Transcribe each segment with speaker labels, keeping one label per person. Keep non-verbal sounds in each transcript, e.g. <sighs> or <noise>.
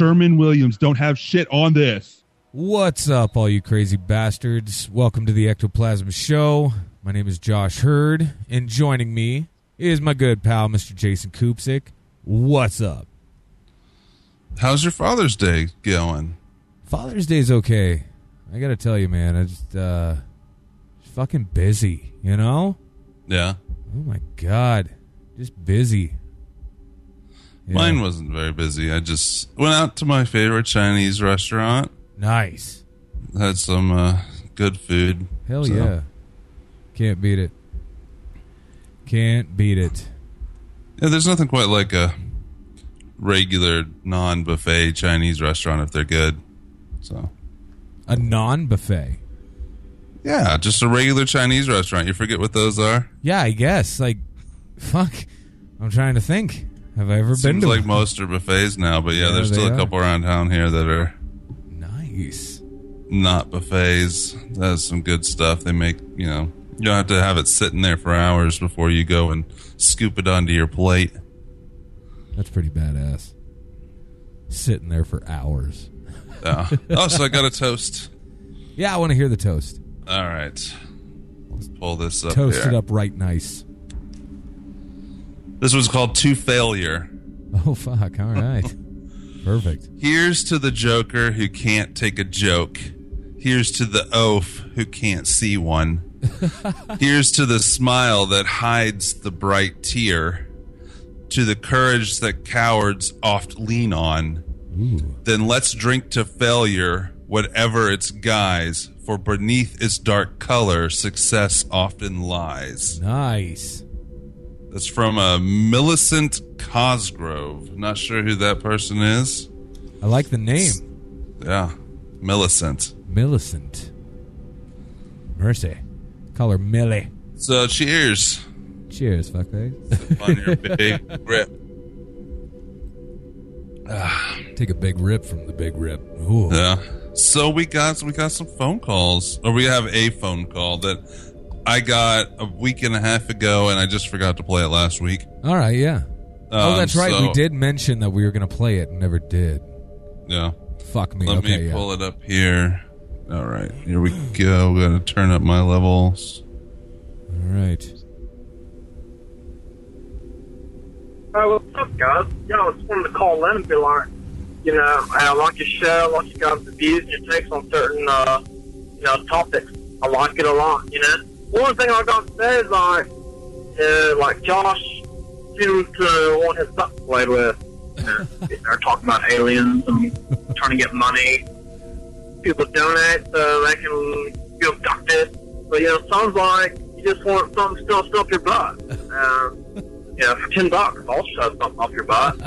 Speaker 1: Sherman Williams don't have shit on this.
Speaker 2: What's up, all you crazy bastards? Welcome to the Ectoplasm Show. My name is Josh Hurd, and joining me is my good pal, Mr. Jason Koopsick. What's up?
Speaker 3: How's your Father's Day going?
Speaker 2: Father's Day's okay. I gotta tell you, man, I just, uh, just fucking busy, you know?
Speaker 3: Yeah.
Speaker 2: Oh my god. Just busy. Yeah.
Speaker 3: Mine wasn't very busy. I just went out to my favorite Chinese restaurant.
Speaker 2: Nice.
Speaker 3: Had some uh, good food.
Speaker 2: Hell
Speaker 3: So,
Speaker 2: yeah. Can't beat it. Can't beat it.
Speaker 3: Yeah, there's nothing quite like a regular non-buffet Chinese restaurant if they're good. So,
Speaker 2: A non buffet.
Speaker 3: yeah, just a regular Chinese restaurant. You forget what those are?
Speaker 2: Yeah, I guess. Like, fuck. I'm trying to think. Have I ever been to?
Speaker 3: Seems like most are buffets now, but yeah,
Speaker 2: Yeah,
Speaker 3: there's still a
Speaker 2: are.
Speaker 3: couple around town here that are
Speaker 2: Nice.
Speaker 3: not buffets. That's some good stuff. They make, you know, you don't have to have it sitting there for hours before you go and scoop it onto your plate.
Speaker 2: That's pretty badass. Sitting there for hours. <laughs>
Speaker 3: Oh, so I got a toast.
Speaker 2: Yeah, I want to hear the toast.
Speaker 3: All right. Let's pull this up.
Speaker 2: Toast
Speaker 3: here.
Speaker 2: it up right nice.
Speaker 3: This was called To Failure. <laughs>
Speaker 2: Oh, fuck. All right. Perfect.
Speaker 3: Here's to the joker who can't take a joke. Here's to the oaf who can't see one. <laughs> Here's to the smile that hides the bright tear. To the courage that cowards oft lean on.
Speaker 2: Ooh.
Speaker 3: Then let's drink to failure, whatever its guise, for beneath its dark color, success often lies.
Speaker 2: Nice.
Speaker 3: That's from uh, Millicent Cosgrove. Not sure who that person is.
Speaker 2: I like the name.
Speaker 3: Yeah, Millicent.
Speaker 2: Millicent. Mercy. Call her Millie.
Speaker 3: So, cheers
Speaker 2: Cheers, fuckface.
Speaker 3: on your big <laughs> grip.
Speaker 2: Take a big rip from the big rip. Ooh.
Speaker 3: Yeah. So we got we got some phone calls, or we have a phone call that I got a week and a half ago, and I just forgot to play it last week.
Speaker 2: All right, yeah. oh,
Speaker 3: Um,
Speaker 2: that's right.
Speaker 3: so-
Speaker 2: we did mention that we were going to play it and never did.
Speaker 3: Yeah.
Speaker 2: Fuck me.
Speaker 3: Let
Speaker 2: okay,
Speaker 3: me
Speaker 2: yeah.
Speaker 3: pull it up here. All right, here we go. We're gonna turn up my levels.
Speaker 2: All right.
Speaker 4: Hey, what's up, guys? Yo, I just wanted to call in and be like, you know, I like your show, I like you guys' views and your takes on certain, uh, you know, topics. I like it a lot, you know. One thing I got to say is like, uh, like Josh seems to want his butt played with. <laughs> You know, they're talking about aliens and trying to get money. People donate so they can be abducted. But, you know, it sounds like you just want something still stuff your butt. Um, yeah, for ten bucks, I'll shove something off your butt.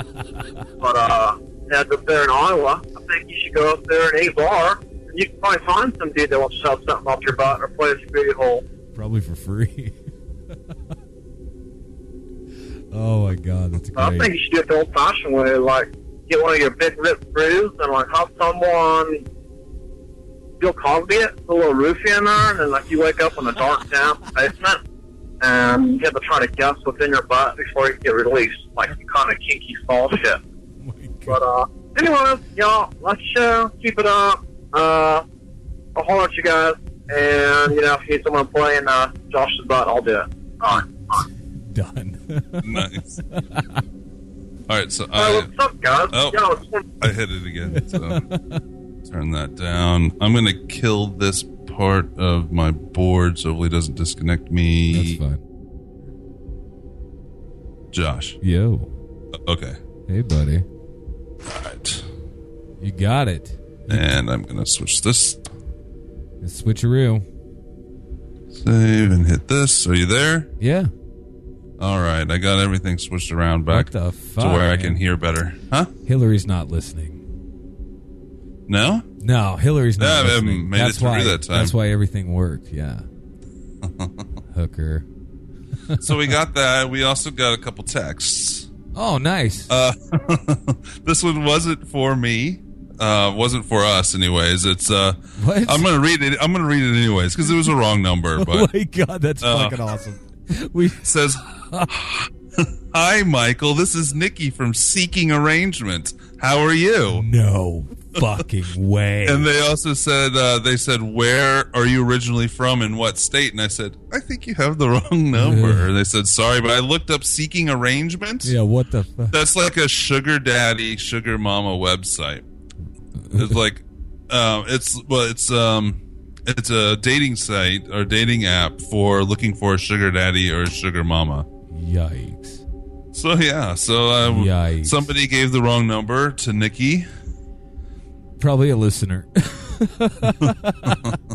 Speaker 4: but uh, head up there in Iowa, I think you should go up there in a bar, and you can probably find some dude that wants to shove something off your butt or play with your hole.
Speaker 2: Probably for free. <laughs> oh my god, that's
Speaker 4: But I think you should do it the old-fashioned way, like get one of your big rip brews and like have someone Bill Cosby it, put a little roofie in there, and then like you wake up in a dark, damp basement. And you have to try to guess what's in your butt before you get released, like kind of kinky fall shit. <laughs>
Speaker 2: Oh
Speaker 4: But uh, anyways, y'all, the show, keep it up. Uh, I'll holler at you guys, and you know, if you need someone playing uh, Josh's butt, I'll do it. All right.
Speaker 2: Done.
Speaker 3: Nice. <laughs> All right, so
Speaker 4: Uh,
Speaker 3: I
Speaker 4: what's up, guys?
Speaker 3: Oh.
Speaker 4: Yo, just want-
Speaker 3: I hit it again. So turn that down. I'm gonna kill this part of my board so hopefully it doesn't disconnect me.
Speaker 2: that's fine.
Speaker 3: Josh.
Speaker 2: Yo.
Speaker 3: Okay.
Speaker 2: Hey, buddy.
Speaker 3: All right.
Speaker 2: You got it.
Speaker 3: And I'm gonna switch this.
Speaker 2: It's switcheroo.
Speaker 3: Save and hit this. Are you there?
Speaker 2: Yeah.
Speaker 3: All right, I got everything switched around back to where I can hear better. Huh?
Speaker 2: Hillary's not listening.
Speaker 3: No?
Speaker 2: No, Hillary's not
Speaker 3: Yeah, I haven't
Speaker 2: listening.
Speaker 3: made it
Speaker 2: that's
Speaker 3: through
Speaker 2: why.
Speaker 3: that time.
Speaker 2: That's why everything worked. Yeah. <laughs> Hooker.
Speaker 3: so we got <laughs> that. We also got a couple texts.
Speaker 2: Oh, nice.
Speaker 3: Uh, <laughs> this one wasn't for me. Uh, wasn't for us, anyways. It's uh,
Speaker 2: What?
Speaker 3: I'm gonna read it. I'm gonna read it anyways because it was a wrong number. <laughs>
Speaker 2: oh
Speaker 3: But
Speaker 2: my god, that's
Speaker 3: Uh,
Speaker 2: fucking awesome. We <laughs>
Speaker 3: says, "Hi, Michael. This is Nikki from Seeking Arrangement. How are you?"
Speaker 2: no fucking <laughs> way.
Speaker 3: And they also said, uh, they said, where are you originally from and what state? And I said, I think you have the wrong number. they said, sorry, but I looked up Seeking Arrangement.
Speaker 2: yeah, what the fuck?
Speaker 3: That's like a sugar daddy, sugar mama website. It's like, um, it's well, it's um, it's a dating site or dating app for looking for a sugar daddy or a sugar mama.
Speaker 2: Yikes.
Speaker 3: So yeah, so uh,
Speaker 2: Yikes.
Speaker 3: somebody gave the wrong number to Nikki.
Speaker 2: Probably a listener. <laughs> <laughs>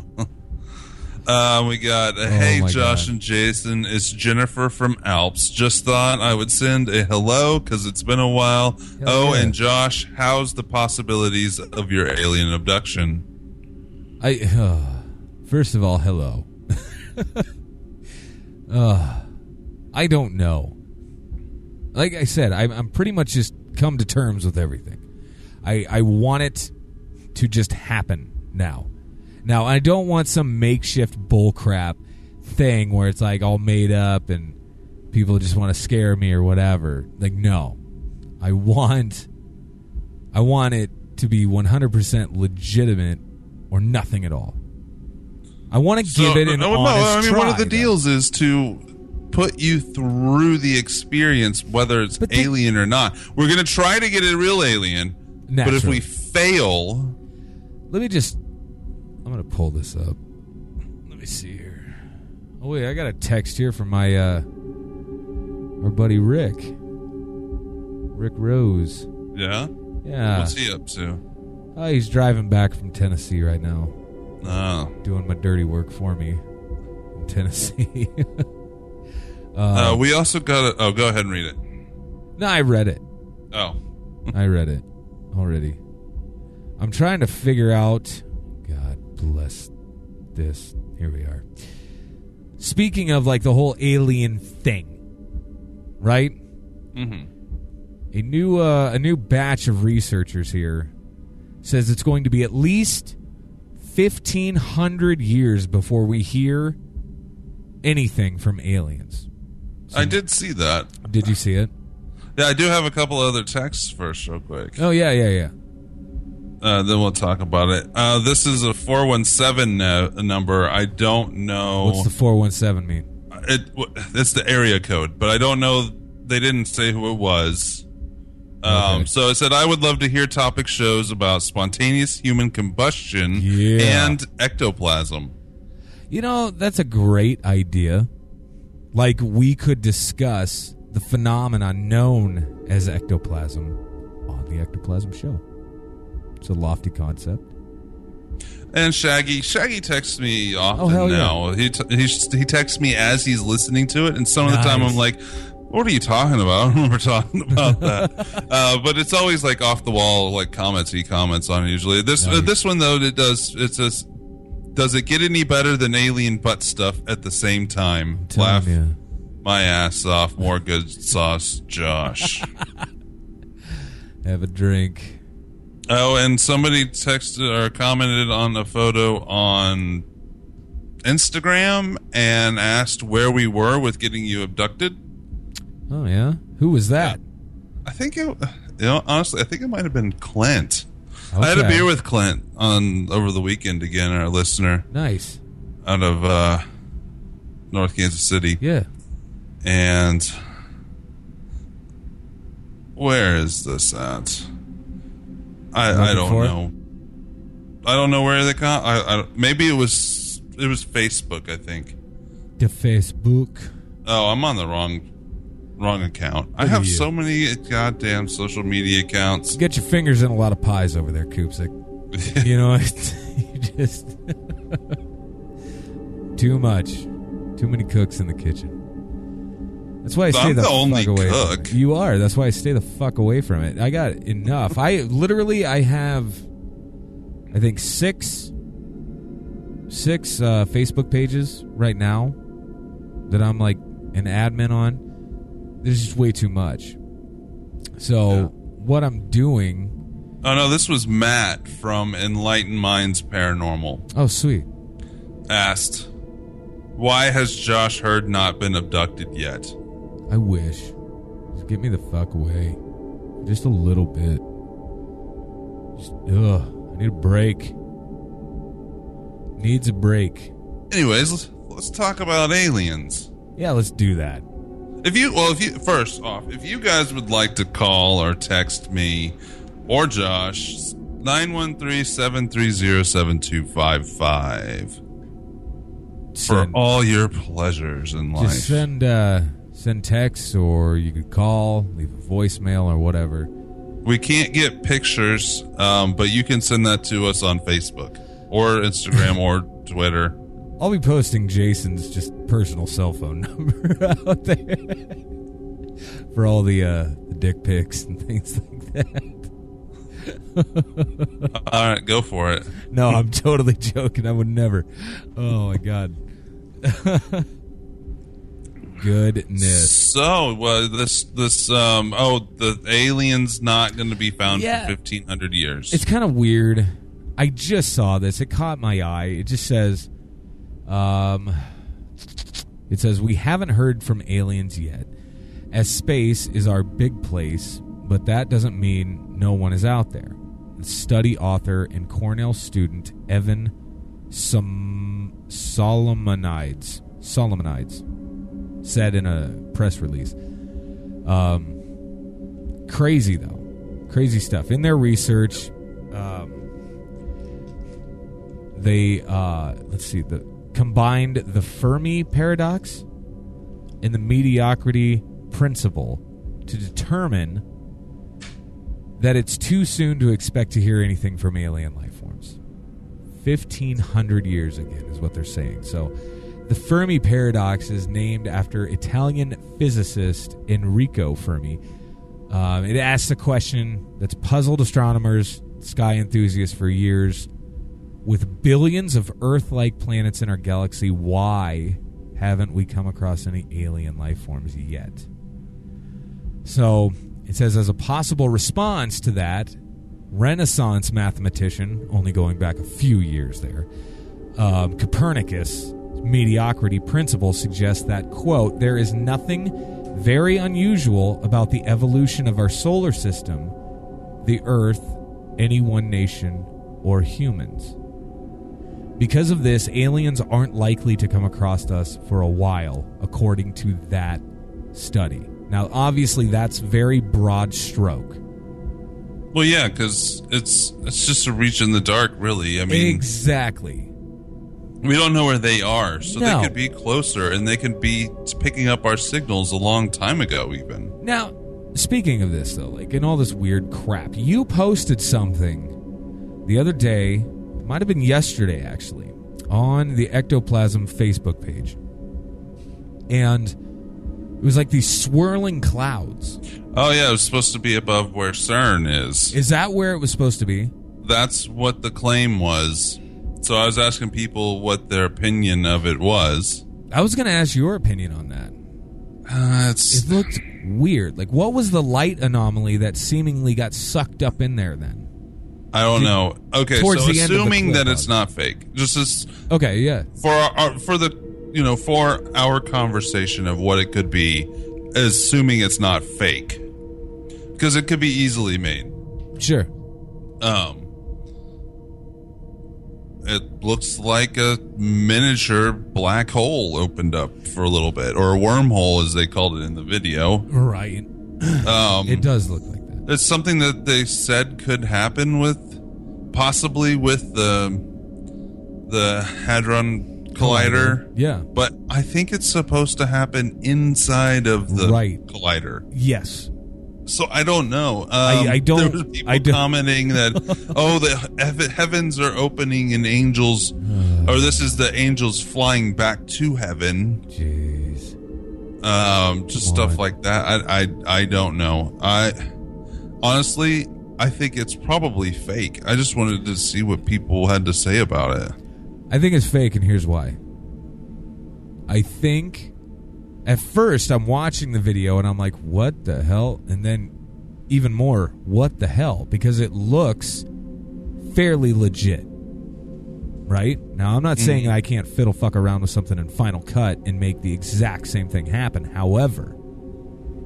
Speaker 3: Uh, we got uh, hey
Speaker 2: Oh
Speaker 3: Josh
Speaker 2: God.
Speaker 3: and Jason. It's Jennifer from Alps. Just thought I would send a hello because it's been a while.
Speaker 2: Hell
Speaker 3: oh,
Speaker 2: yeah.
Speaker 3: and Josh, how's the possibilities of your alien abduction?
Speaker 2: I uh, first of all, hello. <laughs> uh, I don't know. Like I said, I'm, I'm pretty much just come to terms with everything. I I want it to just happen now. Now I don't want some makeshift bullcrap thing where it's like all made up and people just want to scare me or whatever. Like no, I want I want it to be 100% legitimate or nothing at all. I want to give it an
Speaker 3: no, no, I mean,
Speaker 2: try.
Speaker 3: one of the
Speaker 2: though.
Speaker 3: deals is to put you through the experience, whether it's
Speaker 2: But the-
Speaker 3: alien or not. We're gonna try to get a real alien, but if we fail,
Speaker 2: Let me just. I'm gonna pull this up. Let me see here. Oh wait, I got a text here from my uh, our buddy Rick. Rick Rose.
Speaker 3: yeah.
Speaker 2: Yeah.
Speaker 3: What's he up to?
Speaker 2: Oh, he's driving back from Tennessee right now,
Speaker 3: Oh.
Speaker 2: doing my dirty work for me in Tennessee. <laughs>
Speaker 3: Uh, we also got a. Oh, go ahead and read it.
Speaker 2: no, I read it.
Speaker 3: Oh,
Speaker 2: I read it already. I'm trying to figure out. Bless this. Here we are. Speaking of like the whole alien thing, right?
Speaker 3: Mhm.
Speaker 2: A new uh, a new batch of researchers here says it's going to be at least 1500 years before we hear anything from aliens.
Speaker 3: I did see that.
Speaker 2: Did you see it?
Speaker 3: Yeah, I do have a couple other texts first, real quick.
Speaker 2: Oh yeah, yeah, yeah.
Speaker 3: Uh, then we'll talk about it. Uh, this is a four one seven number. I don't know.
Speaker 2: What's the 417 mean?
Speaker 3: it, it's the area code, but I don't know. They didn't say who it was. Um,
Speaker 2: Okay.
Speaker 3: So it said, I would love to hear topic shows about spontaneous human combustion
Speaker 2: Yeah.
Speaker 3: and ectoplasm.
Speaker 2: You know, that's a great idea. Like we could discuss the phenomenon known as ectoplasm on the Ectoplasm Show. It's a lofty concept.
Speaker 3: And Shaggy, Shaggy texts me often
Speaker 2: Oh, hell yeah.
Speaker 3: now. He t- he he texts me as he's listening to it, and some of the time I'm like, "What are you talking about?" <laughs> I don't remember talking about that. <laughs> uh, but it's always like off the wall, like comments he comments on. Usually, this uh, this one though, it does. It says, "Does it get any better than alien butt stuff at the same time?"
Speaker 2: Telling
Speaker 3: Laugh my ass off. More good sauce, Josh. <laughs>
Speaker 2: Have a drink.
Speaker 3: Oh, and somebody texted or commented on a photo on Instagram and asked where we were with getting you abducted.
Speaker 2: Oh yeah, who was that?
Speaker 3: I think it, you know, honestly, I think it might have been Clint. I had a beer with Clint on over the weekend again, our listener
Speaker 2: Nice.
Speaker 3: out of uh, North Kansas City,
Speaker 2: Yeah.
Speaker 3: and where is this at? I, I don't
Speaker 2: for
Speaker 3: know. I don't know where they got. I, I maybe it was it was Facebook. I think.
Speaker 2: The Facebook.
Speaker 3: Oh, I'm on the wrong wrong account. I have so many goddamn social media accounts.
Speaker 2: Get your fingers in a lot of pies over there, Koopsik. <laughs> you know, <laughs> you just <laughs> too much. Too many cooks in the kitchen. That's why I stay
Speaker 3: I'm
Speaker 2: the,
Speaker 3: the only
Speaker 2: fuck away. From it. You are. That's why I stay the fuck away from it. I got enough. I literally I have I think six six uh, Facebook pages right now that I'm like an admin on. There's just way too much. So
Speaker 3: Yeah.
Speaker 2: what I'm doing
Speaker 3: Oh no, this was Matt from Enlightened Minds Paranormal.
Speaker 2: Oh sweet.
Speaker 3: Asked, "Why has Josh Hurd not been abducted yet?"
Speaker 2: I wish. Just get me the fuck away. Just a little bit. Just, ugh. I need a break. Needs a break.
Speaker 3: Anyways, let's, let's talk about aliens.
Speaker 2: Yeah, let's do that.
Speaker 3: If you, well, if you, first off, if you guys would like to call or text me or Josh, 913 730 7255 for all your pleasures in life.
Speaker 2: just send uh, send texts, or you could call, leave a voicemail, or whatever.
Speaker 3: We can't get pictures, um, but you can send that to us on Facebook or Instagram <laughs> or Twitter.
Speaker 2: I'll be posting Jason's just personal cell phone <laughs> number out there <laughs> for all the uh, the dick pics and things like that.
Speaker 3: All right, go for it.
Speaker 2: No, I'm totally joking. I would never. Oh my god. Goodness.
Speaker 3: So, uh, this this um oh the alien's not going to be found
Speaker 2: Yeah.
Speaker 3: for fifteen hundred years.
Speaker 2: It's kind of weird. I just saw this. It caught my eye. It just says, um, it says we haven't heard from aliens yet, as space is our big place, but that doesn't mean no one is out there. Study author and Cornell student Evan Som- Solomonides Solomonides said in a press release. Um, crazy though, crazy stuff in their research. Um, they uh, let's see the combined the Fermi paradox and the mediocrity principle to determine that it's too soon to expect to hear anything from alien life forms. 1500 years again is what they're saying. So the Fermi paradox is named after Italian physicist Enrico Fermi. Um, it asks a question that's puzzled astronomers, sky enthusiasts for years. With billions of Earth like planets in our galaxy, why haven't we come across any alien life forms yet? So it says, as a possible response to that, Renaissance mathematician, only going back a few years there, um, Copernicus' mediocrity principle suggests that, quote, there is nothing very unusual about the evolution of our solar system, the Earth, any one nation, or humans. Because of this, aliens aren't likely to come across us for a while, according to that study. Now, obviously, that's very broad stroke.
Speaker 3: well, yeah, because it's it's just a reach in the dark, really. I mean,
Speaker 2: exactly.
Speaker 3: We don't know where they are, so
Speaker 2: No.
Speaker 3: they could be closer, and they could be picking up our signals a long time ago, even.
Speaker 2: Now, speaking of this, though, like in all this weird crap, you posted something the other day, might have been yesterday actually, on the Ectoplasm Facebook page. And it was like these swirling clouds.
Speaker 3: Oh yeah, it was supposed to be above where CERN is.
Speaker 2: Is that where it was supposed to be?
Speaker 3: That's what the claim was. So I was asking people what their opinion of it was.
Speaker 2: I was going to ask your opinion on that.
Speaker 3: Uh, it's
Speaker 2: It looked weird. Like, what was the light anomaly that seemingly got sucked up in there then?
Speaker 3: I don't know. Okay,
Speaker 2: Towards
Speaker 3: so
Speaker 2: the end of the
Speaker 3: assuming
Speaker 2: clip,
Speaker 3: that it's not fake, just as
Speaker 2: Okay, yeah.
Speaker 3: for our, our for the you know for our conversation of what it could be, assuming it's not fake, because it could be easily made.
Speaker 2: Sure.
Speaker 3: Um, it looks like a miniature black hole opened up for a little bit, or a wormhole as they called it in the video.
Speaker 2: Right. <clears throat>
Speaker 3: Um,
Speaker 2: It does look like that.
Speaker 3: It's something that they said could happen with, possibly with the the hadron collider.
Speaker 2: Yeah.
Speaker 3: But I think it's supposed to happen inside of the
Speaker 2: Right.
Speaker 3: collider.
Speaker 2: Yes.
Speaker 3: So I don't know. Um,
Speaker 2: I- I don't-
Speaker 3: There people
Speaker 2: I don't-
Speaker 3: commenting that <laughs> oh, the heav- heavens are opening and angels or this is the angels flying back to heaven.
Speaker 2: Jeez.
Speaker 3: Um, just
Speaker 2: Come
Speaker 3: stuff
Speaker 2: on.
Speaker 3: like that. I, I I don't know. I honestly, I think it's probably fake. I just wanted to see what people had to say about it.
Speaker 2: I think it's fake, and here's why. I think at first I'm watching the video and I'm like, what the hell? And then even more, what the hell? Because it looks fairly legit. Right? Now, I'm not mm. saying I can't fiddle fuck around with something in Final Cut and make the exact same thing happen. However,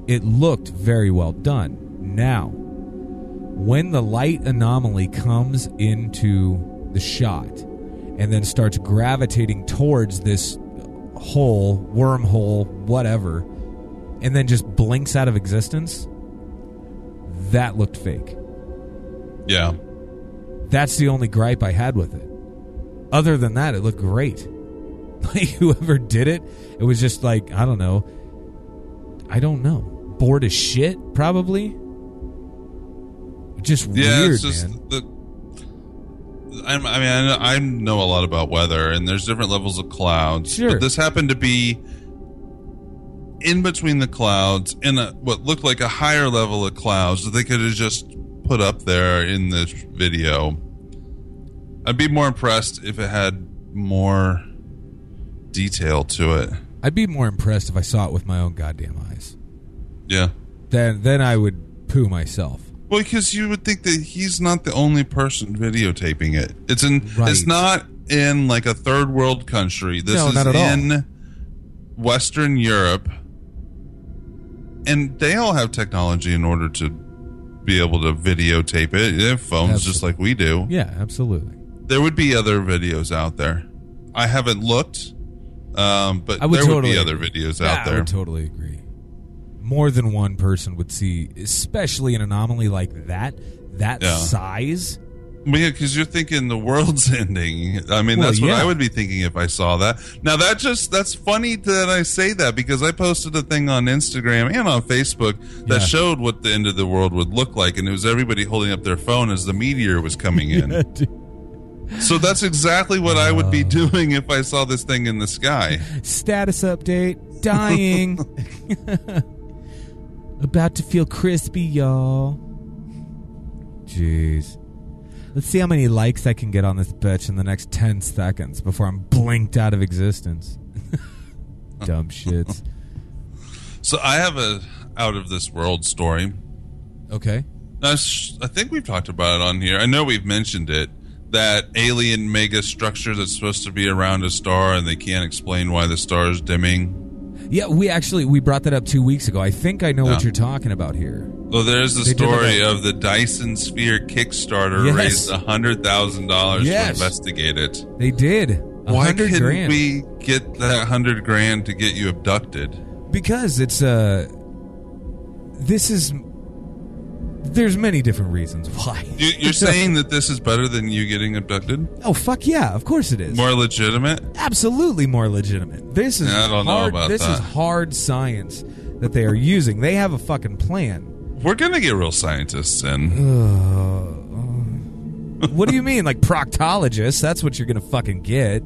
Speaker 2: it looked very well done. Now, when the light anomaly comes into the shot and then starts gravitating towards this hole, wormhole, whatever, and then just blinks out of existence, that looked fake.
Speaker 3: Yeah.
Speaker 2: That's the only gripe I had with it. Other than that, it looked great. <laughs> Like whoever did it, it was just like I don't know. I don't know. Bored as shit, probably. Just
Speaker 3: Yeah,
Speaker 2: weird,
Speaker 3: it's just
Speaker 2: man.
Speaker 3: the. I'm, I mean, I know, a lot about weather, and there's different levels of clouds.
Speaker 2: Sure.
Speaker 3: But this happened to be in between the clouds, in a what looked like a higher level of clouds that they could have just put up there in this video. I'd be more impressed if it had more detail to it.
Speaker 2: I'd be more impressed if I saw it with my own goddamn eyes.
Speaker 3: Yeah.
Speaker 2: Then, then I would poo myself.
Speaker 3: Well, because you would think that he's not the only person videotaping it. It's in.
Speaker 2: Right.
Speaker 3: It's not in like a third world country. This
Speaker 2: No,
Speaker 3: is
Speaker 2: not at all.
Speaker 3: in Western Europe, and they all have technology in order to be able to videotape it. They have phones just like we do.
Speaker 2: Yeah, absolutely.
Speaker 3: There would be other videos out there. I haven't looked, um, but
Speaker 2: I would
Speaker 3: there would
Speaker 2: totally
Speaker 3: be other
Speaker 2: agree.
Speaker 3: videos
Speaker 2: Yeah,
Speaker 3: out
Speaker 2: I
Speaker 3: there.
Speaker 2: would totally agree. More than one person would see, especially an anomaly like that, that
Speaker 3: Yeah.
Speaker 2: size.
Speaker 3: Well, yeah, because you're thinking the world's <laughs> ending. I mean,
Speaker 2: Well,
Speaker 3: that's what
Speaker 2: yeah.
Speaker 3: I would be thinking if I saw that. Now, that just that's funny that I say that because I posted a thing on Instagram and on Facebook that
Speaker 2: Yeah.
Speaker 3: showed what the end of the world would look like, and it was everybody holding up their phone as the meteor was coming <laughs> in. so that's exactly what I would be
Speaker 2: Oh.
Speaker 3: doing if I saw this thing in the sky.
Speaker 2: Status update: dying. <laughs> About to feel crispy, y'all. Jeez. Let's see how many likes I can get on this bitch in the next 10 seconds before I'm blinked out of existence. <laughs> Dumb shits.
Speaker 3: So I have a out of this world story.
Speaker 2: Okay.
Speaker 3: Now, sh- I think we've talked about it on here. I know we've mentioned it. That alien mega structure that's supposed to be around a star, and they can't explain why the star is dimming.
Speaker 2: Yeah, we actually we brought that up 2 weeks ago. I think I know what you're talking about here.
Speaker 3: Well, there's the
Speaker 2: They
Speaker 3: story of the Dyson Sphere Kickstarter
Speaker 2: Yes.
Speaker 3: raised hundred thousand dollars
Speaker 2: Yes.
Speaker 3: to investigate it.
Speaker 2: They did.
Speaker 3: Why couldn't
Speaker 2: grand.
Speaker 3: we get that hundred grand to get you abducted?
Speaker 2: because it's uh this is there's many different reasons why.
Speaker 3: You, you're <laughs> saying that this is better than you getting abducted?
Speaker 2: Oh fuck yeah, of course it is.
Speaker 3: More legitimate?
Speaker 2: Absolutely more legitimate. This is
Speaker 3: Yeah, I don't know
Speaker 2: hard,
Speaker 3: about
Speaker 2: this is hard science that they are using. They have a fucking plan.
Speaker 3: We're gonna get real scientists in. <laughs>
Speaker 2: What do you mean like proctologists? That's what you're going to fucking get.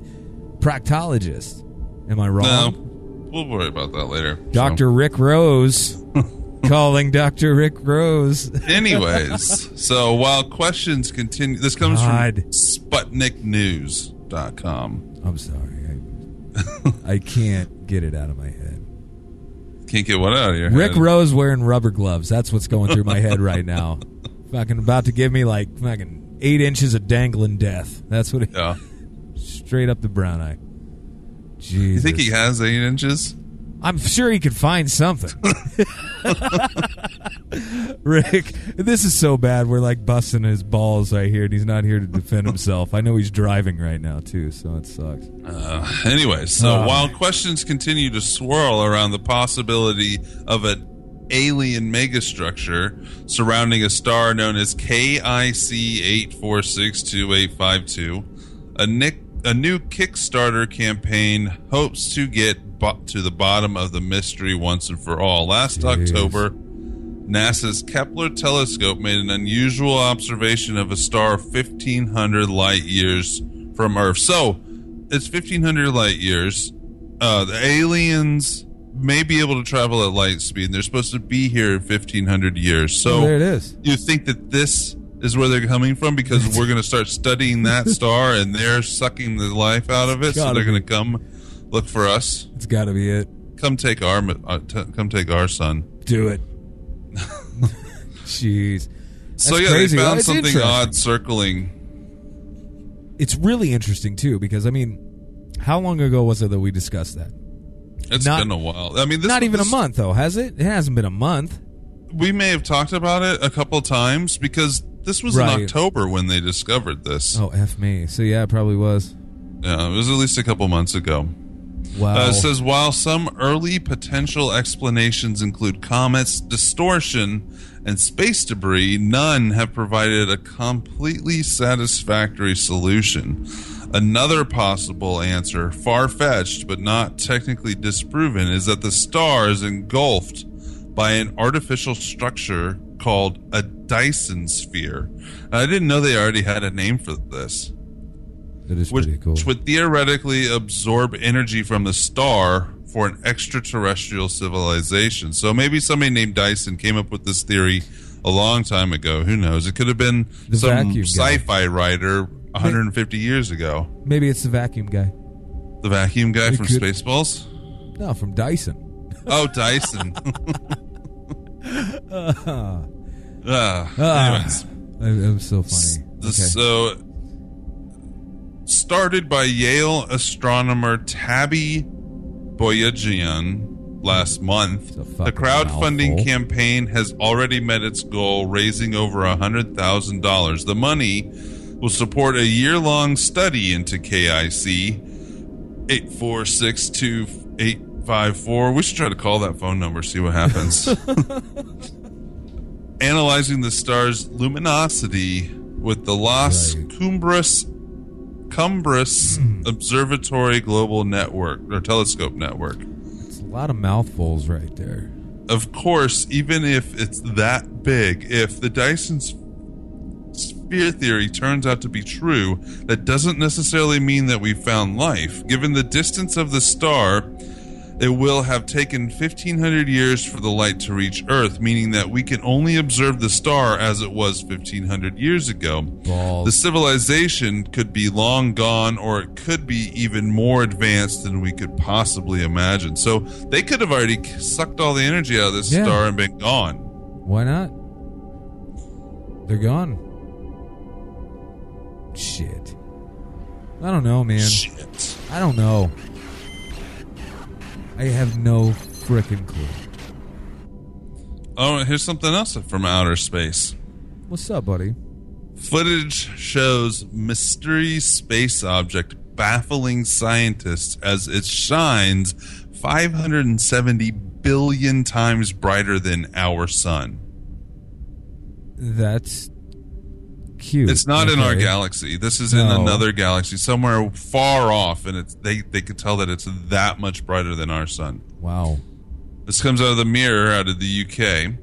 Speaker 2: Proctologists. Am I wrong?
Speaker 3: No, we'll worry about that later.
Speaker 2: Dr. Rick Rose <laughs> calling Dr. Rick Rose. <laughs>
Speaker 3: Anyways, so while questions continue, this comes
Speaker 2: God.
Speaker 3: from SputnikNews.com.
Speaker 2: I'm sorry. I, I can't get it out of my head.
Speaker 3: Can't get one out of your head.
Speaker 2: Rick
Speaker 3: head.
Speaker 2: Rose wearing rubber gloves. That's what's going through my head right now. <laughs> Fucking about to give me like fucking eight inches of dangling death. That's what it,
Speaker 3: Yeah. <laughs>
Speaker 2: straight up the brown eye. Jesus.
Speaker 3: You think he has eight inches?
Speaker 2: I'm sure he could find something. <laughs> Rick, this is so bad. We're like busting his balls right here, and he's not here to defend <laughs> himself. I know he's driving right now too, so it sucks.
Speaker 3: Uh, anyways, so
Speaker 2: Oh.
Speaker 3: while questions continue to swirl around the possibility of an alien megastructure surrounding a star known as KIC eight four six two eight five two, a Nick. A new Kickstarter campaign hopes to get bo- to the bottom of the mystery once and for all. Last
Speaker 2: Jeez.
Speaker 3: October, NASA's Kepler telescope made an unusual observation of a star 1,500 light years from Earth. So, it's 1500 light years. Uh, the aliens may be able to travel at light speed. They're supposed to be here in 1500 years. So
Speaker 2: Oh, there it is.
Speaker 3: you think that this is where they're coming from because we're going to start studying that <laughs> star and they're sucking the life out of it. So they're going to come look for us.
Speaker 2: It's got to be it.
Speaker 3: Come take our uh, t- come take our son.
Speaker 2: Do it. <laughs> Jeez.
Speaker 3: So yeah,
Speaker 2: crazy.
Speaker 3: they found something odd circling.
Speaker 2: It's really interesting too because I mean, how long ago was it that we discussed that?
Speaker 3: It's
Speaker 2: Not-
Speaker 3: been a while. I mean, this,
Speaker 2: Not even a month though, has it? It hasn't been a month.
Speaker 3: We may have talked about it a couple times because this was
Speaker 2: Right.
Speaker 3: in October when they discovered this.
Speaker 2: Oh, f me. So yeah, it probably was.
Speaker 3: Yeah, it was at least a couple months ago.
Speaker 2: Wow.
Speaker 3: Uh, it says while some early potential explanations include comets, distortion, and space debris, none have provided a completely satisfactory solution. Another possible answer, far fetched but not technically disproven, is that the star is engulfed by an artificial structure called a Dyson sphere. I didn't know they already had a name for this
Speaker 2: that is
Speaker 3: which,
Speaker 2: pretty cool.
Speaker 3: which would theoretically absorb energy from the star for an extraterrestrial civilization. So maybe somebody named Dyson came up with this theory a long time ago. Who knows? It could have been
Speaker 2: The
Speaker 3: some sci-fi writer 150 years ago.
Speaker 2: Maybe it's the vacuum guy.
Speaker 3: The vacuum guy
Speaker 2: It
Speaker 3: from
Speaker 2: could-
Speaker 3: Spaceballs.
Speaker 2: No, from Dyson.
Speaker 3: Oh, Dyson. <laughs> Ah,
Speaker 2: Ah,
Speaker 3: anyways.
Speaker 2: it was so funny. Okay.
Speaker 3: So, started by Yale astronomer Tabby Boyajian last month, the crowdfunding
Speaker 2: mouthful.
Speaker 3: campaign has already met its goal, raising over $100,000. The money will support a year long study into KIC 8462854. We should try to call that phone number, see what happens. <laughs> <laughs> analyzing the star's luminosity with the Las
Speaker 2: Right.
Speaker 3: Cumbres Cumbres hmm. Observatory Global Network or Telescope Network.
Speaker 2: It's a lot of mouthfuls right there.
Speaker 3: Of course, even if it's that big, if the Dyson sphere theory turns out to be true, that doesn't necessarily mean that we found life. Given the distance of the star, it will have taken 1500 years for the light to reach Earth, meaning that we can only observe the star as it was 1500 years ago.
Speaker 2: Balls.
Speaker 3: The civilization could be long gone, or it could be even more advanced than we could possibly imagine. So they could have already sucked all the energy out of this
Speaker 2: Yeah.
Speaker 3: star and been gone.
Speaker 2: Why not? They're gone. Shit. I don't know, man.
Speaker 3: Shit.
Speaker 2: I don't know. I have no frickin' clue.
Speaker 3: Oh, here's something else from outer space.
Speaker 2: What's up, buddy?
Speaker 3: Footage shows mystery space object baffling scientists as it shines 570 billion times brighter than our sun.
Speaker 2: That's cute.
Speaker 3: It's not in our galaxy. This is in
Speaker 2: No.
Speaker 3: another galaxy somewhere far off, and it's they they could tell that it's that much brighter than our sun.
Speaker 2: Wow.
Speaker 3: This comes out of the mirror out of the UK.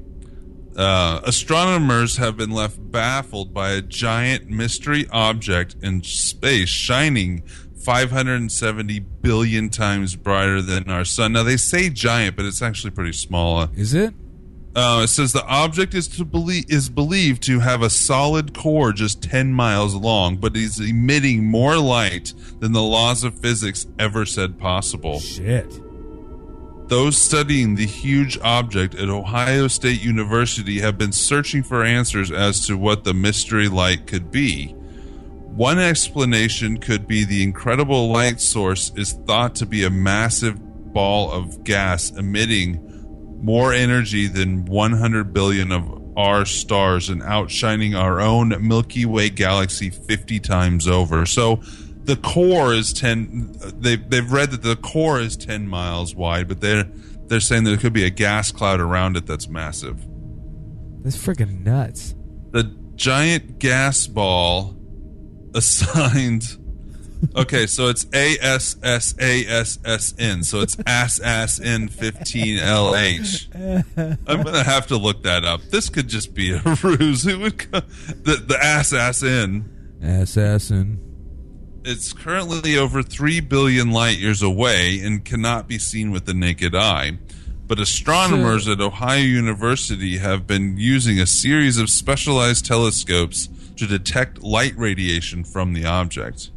Speaker 3: Uh, astronomers have been left baffled by a giant mystery object in space shining 570 billion times brighter than our sun. Now they say giant, but it's actually pretty small.
Speaker 2: Is it?
Speaker 3: Uh, it says the object is to believe is believed to have a solid core just 10 miles long, but is emitting more light than the laws of physics ever said possible.
Speaker 2: Shit.
Speaker 3: Those studying the huge object at Ohio State University have been searching for answers as to what the mystery light could be. One explanation could be the incredible light source is thought to be a massive ball of gas emitting more energy than 100 billion of our stars and outshining our own Milky Way galaxy 50 times over. So the core is 10 they they've read that the core is 10 miles wide, but they're they're saying there could be a gas cloud around it that's massive.
Speaker 2: That's freaking nuts.
Speaker 3: The giant gas ball <laughs> assigned Okay, so it's A S S A S S N. So it's ass ass N fifteen L H. I'm gonna have to look that up. This could just be a <laughs> ruse. Who would co- the the ass ass N?
Speaker 2: Assassin.
Speaker 3: It's currently over 3 billion light years away and cannot be seen with the naked eye. But astronomers at Ohio University have been using a series of specialized telescopes to detect light radiation from the object.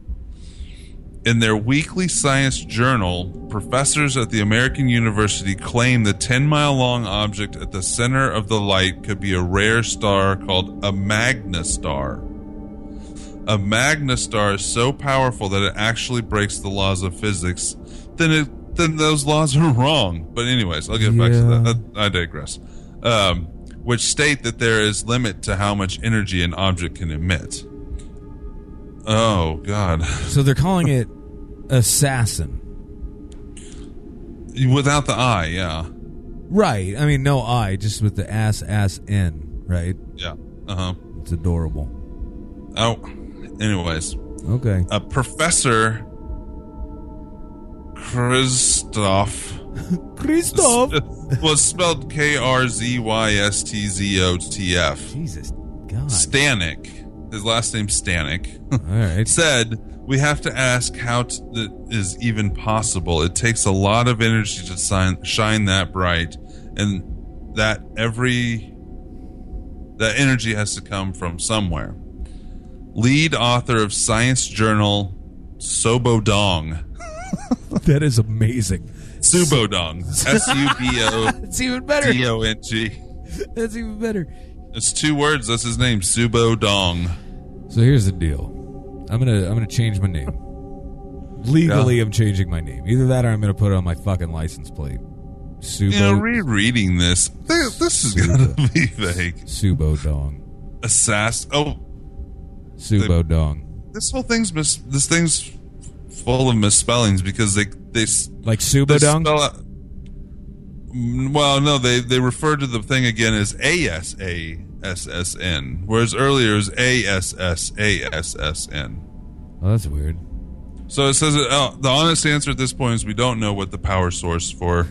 Speaker 3: In their weekly science journal, professors at the American University claim the 10 mile long object at the center of the light could be a rare star called a magna star. A magna star is so powerful that it actually breaks the laws of physics. Then it, then those laws are wrong. But anyways, I'll get back to that. I, I digress. Um, which state that there is limit to how much energy an object can emit. Oh God!
Speaker 2: So they're calling it assassin. <laughs>
Speaker 3: Without the eye, yeah,
Speaker 2: Right. I mean, no I, just with the ass, ass, N, right?
Speaker 3: yeah, uh huh.
Speaker 2: It's adorable.
Speaker 3: Oh, anyways,
Speaker 2: Okay.
Speaker 3: a professor, Christoph. <laughs>
Speaker 2: Christoph! <laughs>
Speaker 3: was spelled K R Z Y S T Z O T F.
Speaker 2: Jesus. God.
Speaker 3: Stanek. His last name's Stanek.
Speaker 2: All right. <laughs>
Speaker 3: said we have to ask how t- that is even possible. It takes a lot of energy to sign, shine that bright, and that every that energy has to come from somewhere. Lead author of science journal Sobodong. <laughs>
Speaker 2: That is amazing.
Speaker 3: Subodong. <laughs> S U B O
Speaker 2: It's even better.
Speaker 3: D O N G.
Speaker 2: That's even better.
Speaker 3: It's two words. That's his name. Subo Dong.
Speaker 2: So here's the deal. I'm gonna I'm gonna change my name. Legally, I'm changing my name. Either that, or I'm gonna put it on my fucking license plate. Subo
Speaker 3: You know, rereading this, th- this is going to <laughs> be vague.
Speaker 2: Subo Dong.
Speaker 3: Assass. Oh,
Speaker 2: Subo Dong.
Speaker 3: this whole thing's mis- this thing's full of misspellings because they they, s-
Speaker 2: Like
Speaker 3: they
Speaker 2: Subo Dong?
Speaker 3: spell out. Mm, Well, no, they they refer to the thing again as A S A S S N, whereas earlier it was A S S A S S N.
Speaker 2: Oh, that's weird.
Speaker 3: So it says uh, the honest answer at this point is we don't know what the power source for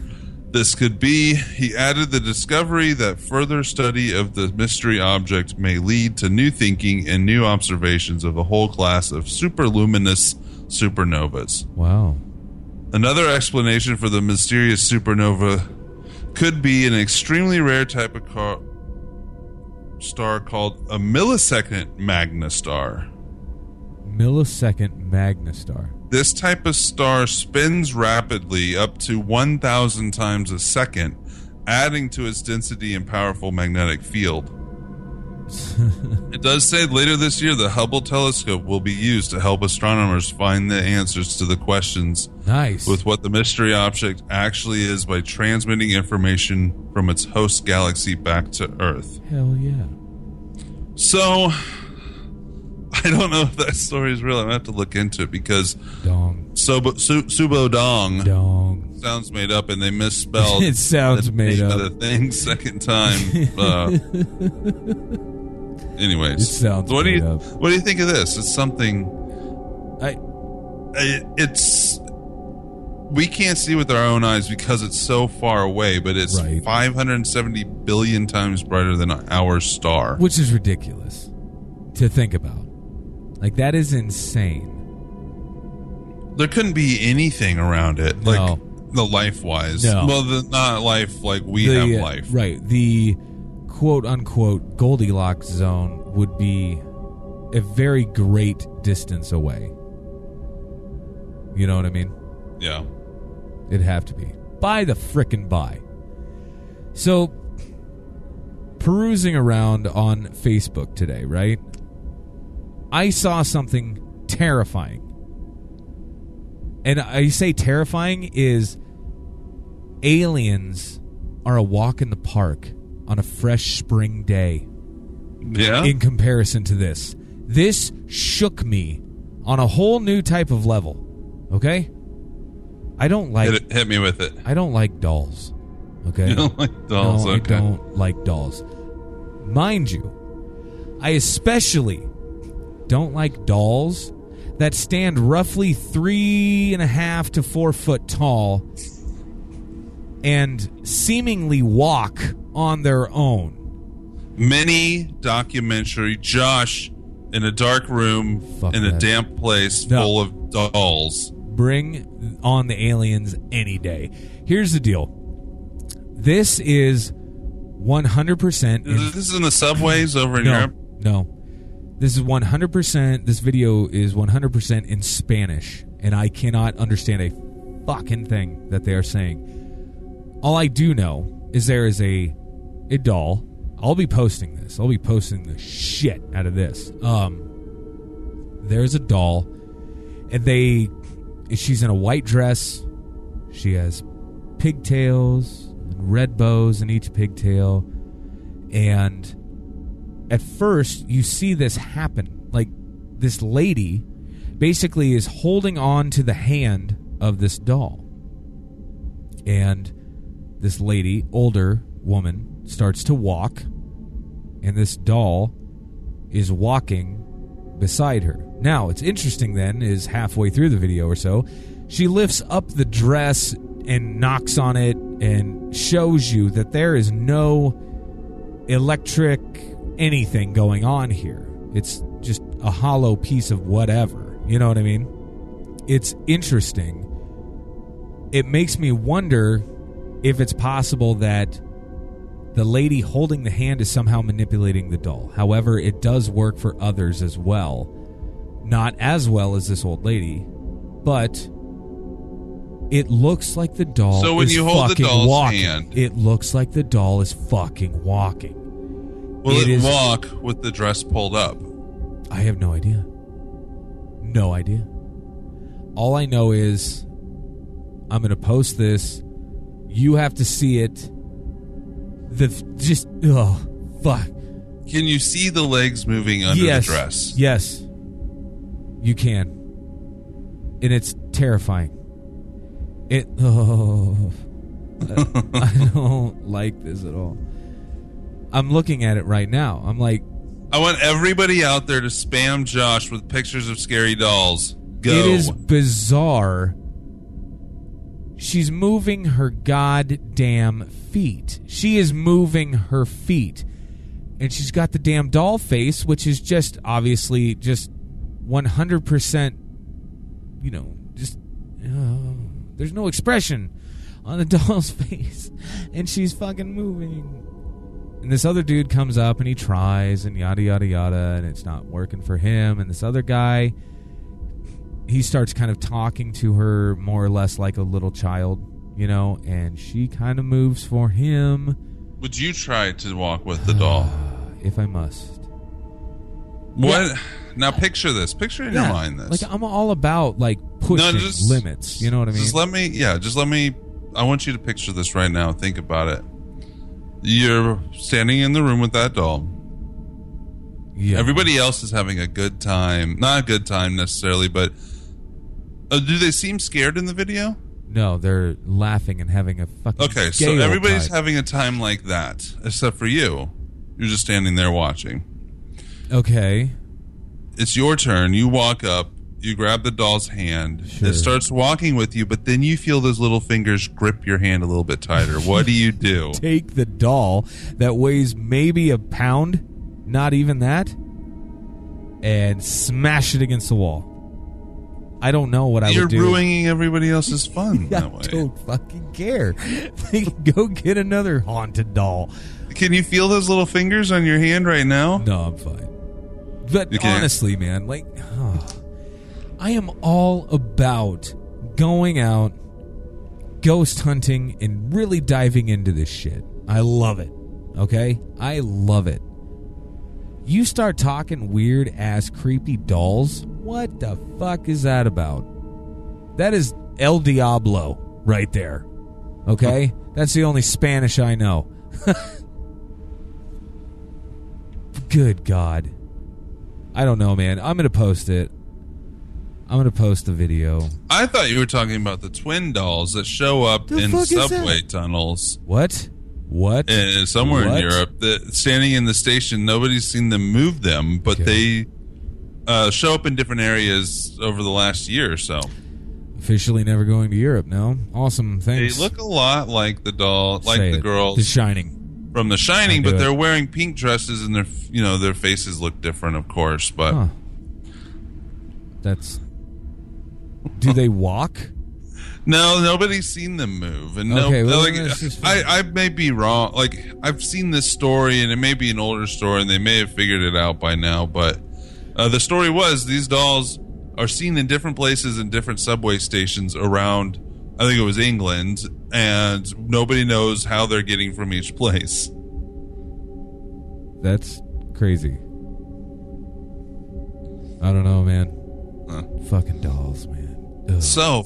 Speaker 3: this could be. He added the discovery that further study of the mystery object may lead to new thinking and new observations of a whole class of superluminous supernovas.
Speaker 2: Wow.
Speaker 3: Another explanation for the mysterious supernova could be an extremely rare type of car- star called a millisecond magna star.
Speaker 2: Millisecond Magnestar.
Speaker 3: This type of star spins rapidly up to 1,000 times a second, adding to its density and powerful magnetic field. <laughs> it does say later this year the Hubble telescope will be used to help astronomers find the answers to the questions
Speaker 2: Nice.
Speaker 3: with what the mystery object actually is by transmitting information from its host galaxy back to Earth.
Speaker 2: Hell yeah.
Speaker 3: So, <sighs> I don't know if that story is real. I'm going to have to look into it because
Speaker 2: Dong.
Speaker 3: Sobo, Su, Subo Dong
Speaker 2: Dong.
Speaker 3: sounds made up and they misspelled <laughs>
Speaker 2: It sounds made up.
Speaker 3: the thing <laughs> second time. Uh, anyways,
Speaker 2: It sounds
Speaker 3: what do you
Speaker 2: up.
Speaker 3: what do you think of this? It's something.
Speaker 2: I,
Speaker 3: it- It's we can't see with our own eyes because it's so far away, but it's
Speaker 2: Right.
Speaker 3: 570 billion times brighter than our star.
Speaker 2: which is ridiculous to think about. Like that is insane.
Speaker 3: There couldn't be anything around it, like
Speaker 2: No.
Speaker 3: the life wise.
Speaker 2: No.
Speaker 3: Well, the, not life like we
Speaker 2: The,
Speaker 3: have
Speaker 2: uh,
Speaker 3: life.
Speaker 2: Right. The quote unquote Goldilocks zone would be a very great distance away. You know what I mean?
Speaker 3: Yeah.
Speaker 2: It'd have to be. By the frickin' by. So, perusing around on Facebook today, right? I saw something terrifying. And I say terrifying is aliens are a walk in the park on a fresh spring day
Speaker 3: Yeah.
Speaker 2: in comparison to this. This shook me on a whole new type of level. Okay? I don't like
Speaker 3: hit, it, hit me with it.
Speaker 2: I don't like dolls. Okay?
Speaker 3: You don't like dolls,
Speaker 2: No,
Speaker 3: okay.
Speaker 2: I don't like dolls. Mind you, I especially don't like dolls that stand roughly three and a half to four foot tall and seemingly walk on their own.
Speaker 3: Many documentary. Josh, in a dark room
Speaker 2: Fuck
Speaker 3: in a
Speaker 2: that.
Speaker 3: damp place
Speaker 2: No.
Speaker 3: full of dolls.
Speaker 2: Bring on the aliens any day. Here's the deal. This is 100% in
Speaker 3: This is in the subways over in
Speaker 2: no,
Speaker 3: Europe.
Speaker 2: No. This is 100%. This video is 100% in Spanish, and I cannot understand a fucking thing that they are saying. All I do know is there is a a doll. I'll be posting this. I'll be posting the shit out of this. Um, there's a doll, and they. She's in a white dress. She has pigtails and red bows in each pigtail, and at first you see this happen like this lady basically is holding on to the hand of this doll and this lady older woman starts to walk and this doll is walking beside her now it's interesting then is halfway through the video or so she lifts up the dress and knocks on it and shows you that there is no electric anything going on here. It's just a hollow piece of whatever. You know what I mean? It's interesting. It makes me wonder if it's possible that the lady holding the hand is somehow manipulating the doll. However, it does work for others as well. Not as well as this old lady, but it looks like the doll
Speaker 3: So when
Speaker 2: is
Speaker 3: you hold the doll's
Speaker 2: walking.
Speaker 3: hand-
Speaker 2: It looks like the doll is fucking walking.
Speaker 3: Will
Speaker 2: It
Speaker 3: it,
Speaker 2: is-
Speaker 3: walk with the dress pulled up?
Speaker 2: I have no idea. No idea. All I know is I'm going to post this. You have to see it. The just oh fuck.
Speaker 3: Can you see the legs moving under
Speaker 2: yes.
Speaker 3: the dress?
Speaker 2: Yes. You can. And it's terrifying. It <laughs> oh I don't like this at all. I'm looking at it right now. I'm like
Speaker 3: I want everybody out there to spam Josh with pictures of scary dolls. Go.
Speaker 2: It is bizarre. She's moving her goddamn feet. She is moving her feet. And she's got the damn doll face, which is just obviously just 100%, you know, just. Uh, there's no expression on the <laughs> doll's face. And she's fucking moving. And this other dude comes up and he tries and yada, yada, yada. And it's not working for him. And this other guy he starts kind of talking to her more or less like a little child, you know, and she kind of moves for him
Speaker 3: Would you try to walk with the doll? <sighs>
Speaker 2: if I must.
Speaker 3: What? Now picture this. Picture in your mind this.
Speaker 2: Like I'm all about like pushing
Speaker 3: just-
Speaker 2: limits. You know what I mean?
Speaker 3: Just let me, yeah, just let me. I want you to picture this right now. Think about it. You're standing in the room with that doll.
Speaker 2: yeah.
Speaker 3: Everybody else is having a good time. Not a good time necessarily, but uh, do they seem scared in the video?
Speaker 2: No, they're laughing and having a fucking.
Speaker 3: Okay, so everybody's
Speaker 2: time.
Speaker 3: having a time like that, except for you. You're just standing there watching.
Speaker 2: Okay.
Speaker 3: It's your turn. You walk up. You grab the doll's hand.
Speaker 2: Sure.
Speaker 3: It starts walking with you, but then you feel those little fingers grip your hand a little bit tighter. What do you do? <laughs>
Speaker 2: Take the doll that weighs maybe a pound, not even that, and smash it against the wall. I don't know what I do.
Speaker 3: You're
Speaker 2: would do.
Speaker 3: ruining everybody else's fun <laughs>
Speaker 2: I
Speaker 3: that way.
Speaker 2: don't fucking care. <laughs> Go get another haunted doll.
Speaker 3: Can you feel those little fingers on your hand right now?
Speaker 2: No, I'm fine. But
Speaker 3: You can't?
Speaker 2: honestly, man, like, oh, I am all about going out, ghost hunting, and really diving into this shit. I love it. Okay? I love it. You start talking weird ass creepy dolls. What the fuck is that about? That is El Diablo right there. Okay? That's the only Spanish I know. <laughs> Good God. I don't know, man. I'm going to post it. I'm going to post the video.
Speaker 3: I thought you were talking about the twin dolls that show up
Speaker 2: The
Speaker 3: in
Speaker 2: fuck is that?
Speaker 3: subway tunnels
Speaker 2: What? What?
Speaker 3: uh, somewhere
Speaker 2: What?
Speaker 3: in Europe. That standing in the station, nobody's seen them move them, but
Speaker 2: Okay.
Speaker 3: they uh, show up in different areas over the last year or so.
Speaker 2: Officially never going to Europe, no? Awesome. Thanks.
Speaker 3: They look a lot like the doll, like
Speaker 2: Say
Speaker 3: the
Speaker 2: it.
Speaker 3: girls.
Speaker 2: The Shining.
Speaker 3: from The Shining, but
Speaker 2: it.
Speaker 3: they're wearing pink dresses and their you know their faces look different, of course. But
Speaker 2: Huh. That's. Do they walk?
Speaker 3: no, nobody's seen them move, and no,
Speaker 2: Okay, well,
Speaker 3: like,
Speaker 2: then it's just
Speaker 3: I. I may be wrong. Like I've seen this story, and it may be an older story, and they may have figured it out by now. But uh, the story was these dolls are seen in different places in different subway stations around. I think it was England, and nobody knows how they're getting from each place.
Speaker 2: That's crazy. I don't know, man.
Speaker 3: Huh.
Speaker 2: Fucking dolls, man. Ugh.
Speaker 3: So,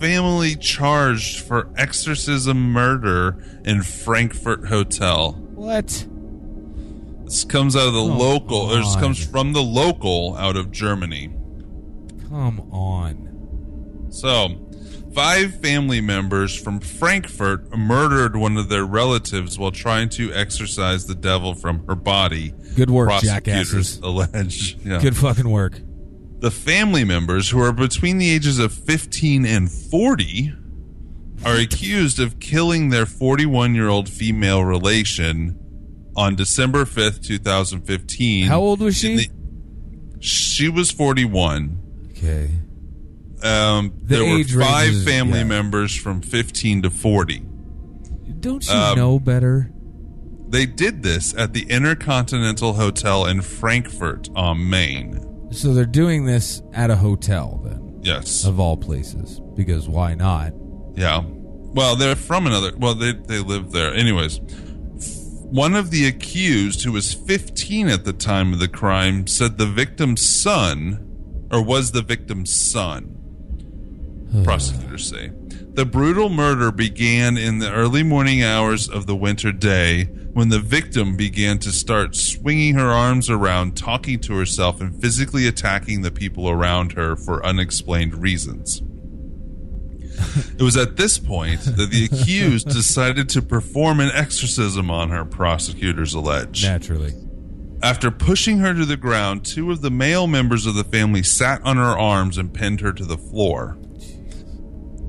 Speaker 3: family charged for exorcism murder in Frankfurt Hotel.
Speaker 2: What?
Speaker 3: This comes out of the
Speaker 2: Oh,
Speaker 3: local, or this comes from the local out of Germany.
Speaker 2: Come on.
Speaker 3: So, five family members from Frankfurt murdered one of their relatives while trying to exorcise the devil from her body.
Speaker 2: Good work,
Speaker 3: prosecutors
Speaker 2: jackasses.
Speaker 3: allege. <laughs> Yeah.
Speaker 2: Good fucking work.
Speaker 3: The family members, who are between the ages of 15 and 40, are accused of killing their 41 year old female relation on December 5th, 2015.
Speaker 2: How old was she?
Speaker 3: the- she was 41.
Speaker 2: Okay.
Speaker 3: Um,
Speaker 2: The
Speaker 3: there were five
Speaker 2: ranges,
Speaker 3: family
Speaker 2: yeah.
Speaker 3: members from 15 to 40.
Speaker 2: Don't you
Speaker 3: Um,
Speaker 2: know better?
Speaker 3: They did this at the Intercontinental Hotel in Frankfurt on Main.
Speaker 2: So they're doing this at a hotel, then,
Speaker 3: Yes.
Speaker 2: of all places. Because why not?
Speaker 3: Yeah. Well, they're from another. Well, they they live there. Anyways, one of the accused, who was 15 at the time of the crime, said the victim's son, or was the victim's son. <sighs> prosecutors say. The brutal murder began in the early morning hours of the winter day when the victim began to start swinging her arms around, talking to herself, and physically attacking the people around her for unexplained reasons. It was at this point that the accused decided to perform an exorcism on her, prosecutors allege.
Speaker 2: Naturally.
Speaker 3: After pushing her to the ground, two of the male members of the family sat on her arms and pinned her to the floor.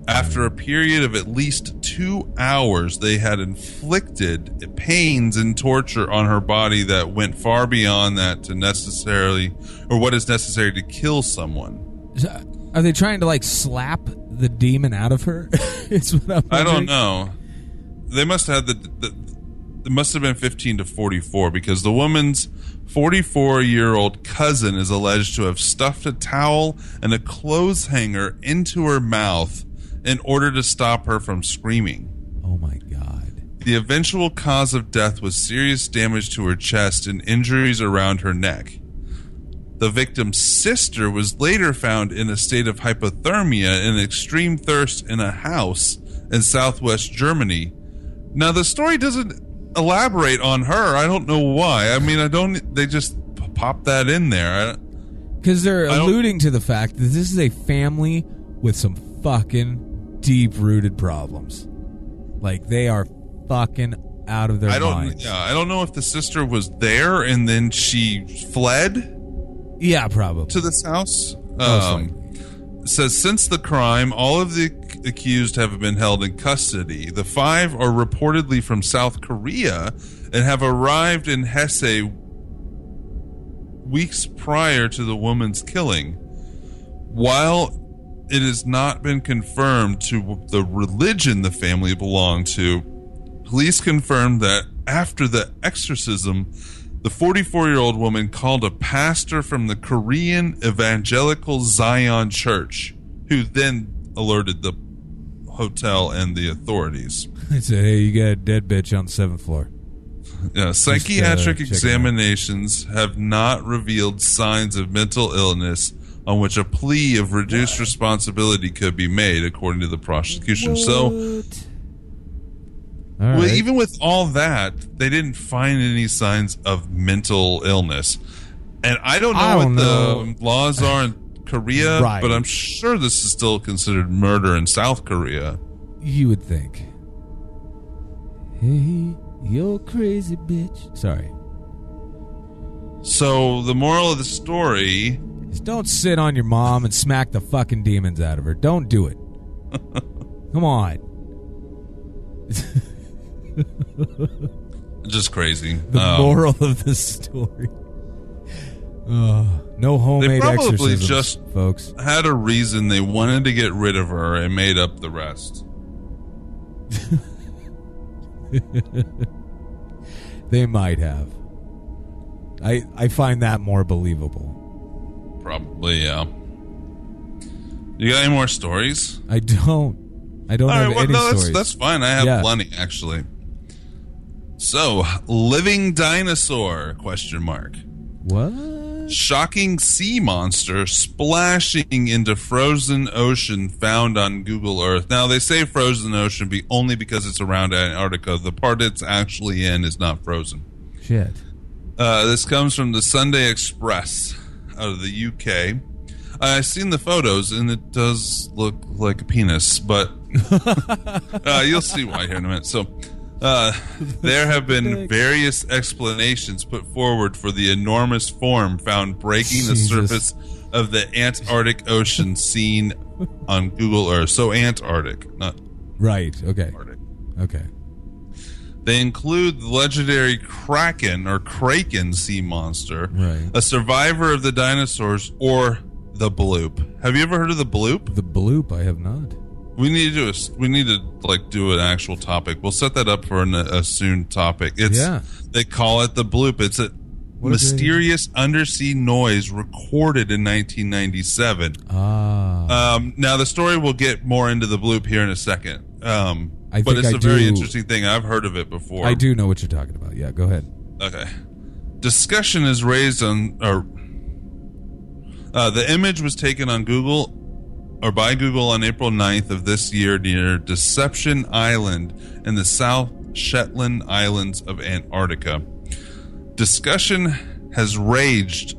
Speaker 3: After a period of at least two hours, they had inflicted pains and torture on her body that went far beyond that to necessarily, or what is necessary to kill someone.
Speaker 2: Are they trying to like slap the demon out of her? <laughs> it's what I'm
Speaker 3: I don't
Speaker 2: wondering.
Speaker 3: know. They must have the, the it must have been 15 to 44 because the woman's 44 year old cousin is alleged to have stuffed a towel and a clothes hanger into her mouth in order to stop her from screaming.
Speaker 2: Oh my god.
Speaker 3: The eventual cause of death was serious damage to her chest and injuries around her neck. The victim's sister was later found in a state of hypothermia and extreme thirst in a house in southwest Germany. Now, the story doesn't elaborate on her. I don't know why. I mean, I don't. They just pop that in there.
Speaker 2: Because they're alluding to the fact that this is a family with some fucking deep rooted problems. Like they are fucking out of their
Speaker 3: I don't.
Speaker 2: minds.
Speaker 3: Yeah, I don't know if the sister was there and then she fled.
Speaker 2: Yeah, probably.
Speaker 3: to this house. Um, says since the crime, all of the accused have been held in custody. The five are reportedly from South Korea and have arrived in Hesse weeks prior to the woman's killing. While it has not been confirmed to the religion the family belonged to, police confirmed that after the exorcism, the 44 year old woman called a pastor from the Korean Evangelical Zion Church, who then alerted the hotel and the authorities. <laughs>
Speaker 2: I said, hey, you got a dead bitch on the seventh floor.
Speaker 3: Yeah, psychiatric
Speaker 2: uh, it out.
Speaker 3: examinations have not revealed signs of mental illness on which a plea of reduced responsibility could be made, according to the prosecution. So,
Speaker 2: What? All
Speaker 3: Well,
Speaker 2: right.
Speaker 3: even with all that, they didn't find any signs of mental illness. And I don't know
Speaker 2: I
Speaker 3: what
Speaker 2: don't
Speaker 3: the
Speaker 2: know.
Speaker 3: laws are in Korea,
Speaker 2: Right. <laughs>
Speaker 3: but I'm sure this is still considered murder in South Korea.
Speaker 2: you would think. Hey, you're crazy bitch. Sorry.
Speaker 3: So the moral of the story
Speaker 2: is don't sit on your mom and smack the fucking demons out of her. Don't do it. <laughs> Come on. <laughs> <laughs>
Speaker 3: Just crazy.
Speaker 2: The
Speaker 3: Um,
Speaker 2: moral of the story. Oh, no homemade
Speaker 3: probably
Speaker 2: exorcisms,
Speaker 3: just-
Speaker 2: folks.
Speaker 3: had a reason they wanted to get rid of her and made up the rest. <laughs>
Speaker 2: They might have. I I find that more believable.
Speaker 3: Probably, yeah. You got any more stories?
Speaker 2: I don't. I don't
Speaker 3: All
Speaker 2: have
Speaker 3: right, well,
Speaker 2: any
Speaker 3: no, that's,
Speaker 2: stories.
Speaker 3: that's fine. I have
Speaker 2: Yeah.
Speaker 3: plenty actually. So, living dinosaur? Question mark.
Speaker 2: what?
Speaker 3: Shocking sea monster splashing into frozen ocean found on Google Earth. Now they say frozen ocean be only because it's around Antarctica. The part it's actually in is not frozen.
Speaker 2: Shit.
Speaker 3: Uh, this comes from the Sunday Express out of the UK. I've seen the photos and it does look like a penis, but <laughs> uh, you'll see why here in a minute. So, uh, there have been various explanations put forward for the enormous form found breaking the surface of the Antarctic Ocean seen on Google Earth. So, Antarctic, not
Speaker 2: Right. Okay.
Speaker 3: Arctic.
Speaker 2: Okay.
Speaker 3: They include the legendary Kraken or Kraken sea monster,
Speaker 2: Right.
Speaker 3: a survivor of the dinosaurs, or the bloop. Have you ever heard of the bloop?
Speaker 2: The bloop. I have not.
Speaker 3: We need to do a, we need to like do an actual topic. We'll set that up for an, a soon topic. It's
Speaker 2: Yeah.
Speaker 3: they call it the bloop. It's a
Speaker 2: What
Speaker 3: mysterious undersea noise recorded in 1997.
Speaker 2: Ah.
Speaker 3: Um, now the story will get more into the bloop here in a second. Um,
Speaker 2: I
Speaker 3: but
Speaker 2: think
Speaker 3: it's
Speaker 2: I
Speaker 3: a very interesting thing. I've heard of it before.
Speaker 2: I do know what you're talking about. Yeah. Go ahead.
Speaker 3: Okay. Discussion is raised on, or uh, the image was taken on Google or by Google on April 9th of this year near Deception Island in the South Shetland Islands of Antarctica. Discussion has raged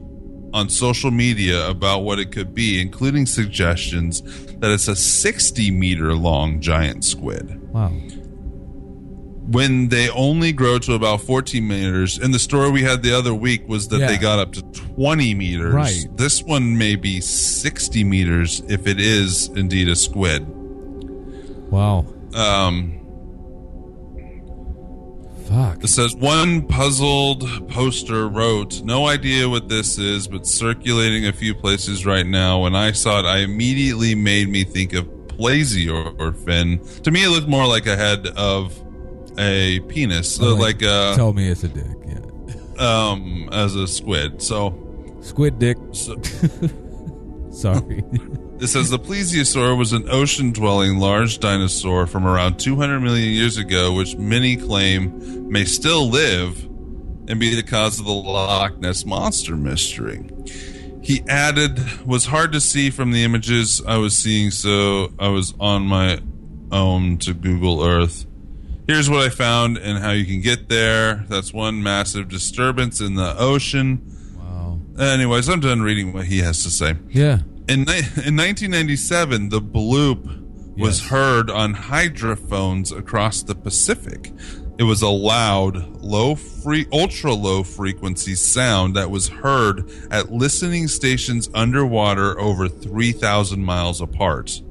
Speaker 3: on social media about what it could be, including suggestions that it's a 60 meter long giant squid
Speaker 2: Wow.
Speaker 3: When they only grow to about 14 meters. And the story we had the other week was that
Speaker 2: Yeah.
Speaker 3: they got up to 20 meters.
Speaker 2: Right.
Speaker 3: This one may be 60 meters if it is indeed a squid.
Speaker 2: Wow.
Speaker 3: Um,
Speaker 2: Fuck.
Speaker 3: it says one puzzled poster wrote, "No idea what this is, but circulating a few places right now. When I saw it, I immediately made me think of plesiosaur fin. To me, it looked more like a head of a penis, so like uh,
Speaker 2: Tell me it's a dick. Yeah.
Speaker 3: um as a squid. So,
Speaker 2: Squid dick.
Speaker 3: so <laughs>
Speaker 2: Sorry. <laughs>
Speaker 3: it says the plesiosaur was an ocean-dwelling large dinosaur from around 200 million years ago, which many claim may still live and be the cause of the Loch Ness monster mystery. He added, "Was hard to see from the images I was seeing, so I was on my own to Google Earth." Here's what I found and how you can get there. That's one massive disturbance in the ocean.
Speaker 2: wow.
Speaker 3: Anyways, I'm done reading what he has to say.
Speaker 2: Yeah.
Speaker 3: In, ni- in 1997, the bloop was
Speaker 2: Yes.
Speaker 3: heard on hydrophones across the Pacific. It was a loud, low free, ultra low frequency sound that was heard at listening stations underwater over 3,000 miles apart.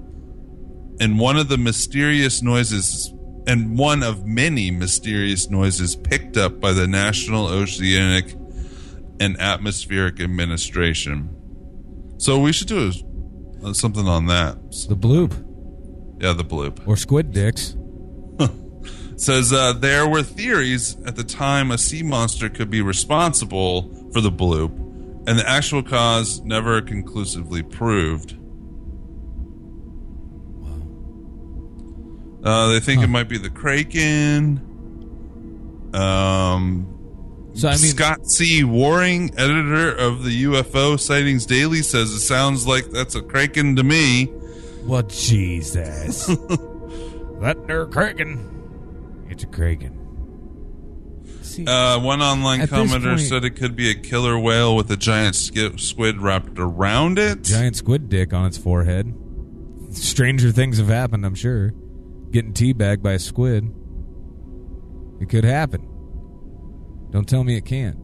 Speaker 3: And one of the mysterious noises, and one of many mysterious noises picked up by the National Oceanic and Atmospheric Administration. So we should do uh, something on that.
Speaker 2: The bloop.
Speaker 3: Yeah, the bloop.
Speaker 2: Or squid dicks. <laughs>
Speaker 3: says uh, there were theories at the time a sea monster could be responsible for the bloop, and the actual cause never conclusively proved. Uh, they think it might be the kraken. Um,
Speaker 2: So I mean,
Speaker 3: Scott C. Waring, editor of the UFO Sightings Daily, says it sounds like that's a kraken to me.
Speaker 2: well, Jesus. <laughs> that there kraken. It's a kraken. See,
Speaker 3: Uh, one online commenter
Speaker 2: point-
Speaker 3: said it could be a killer whale with a giant squid wrapped around it.
Speaker 2: giant squid dick on its forehead. Stranger things have happened, I'm sure. Getting teabagged by a squid. It could happen. Don't tell me it can't.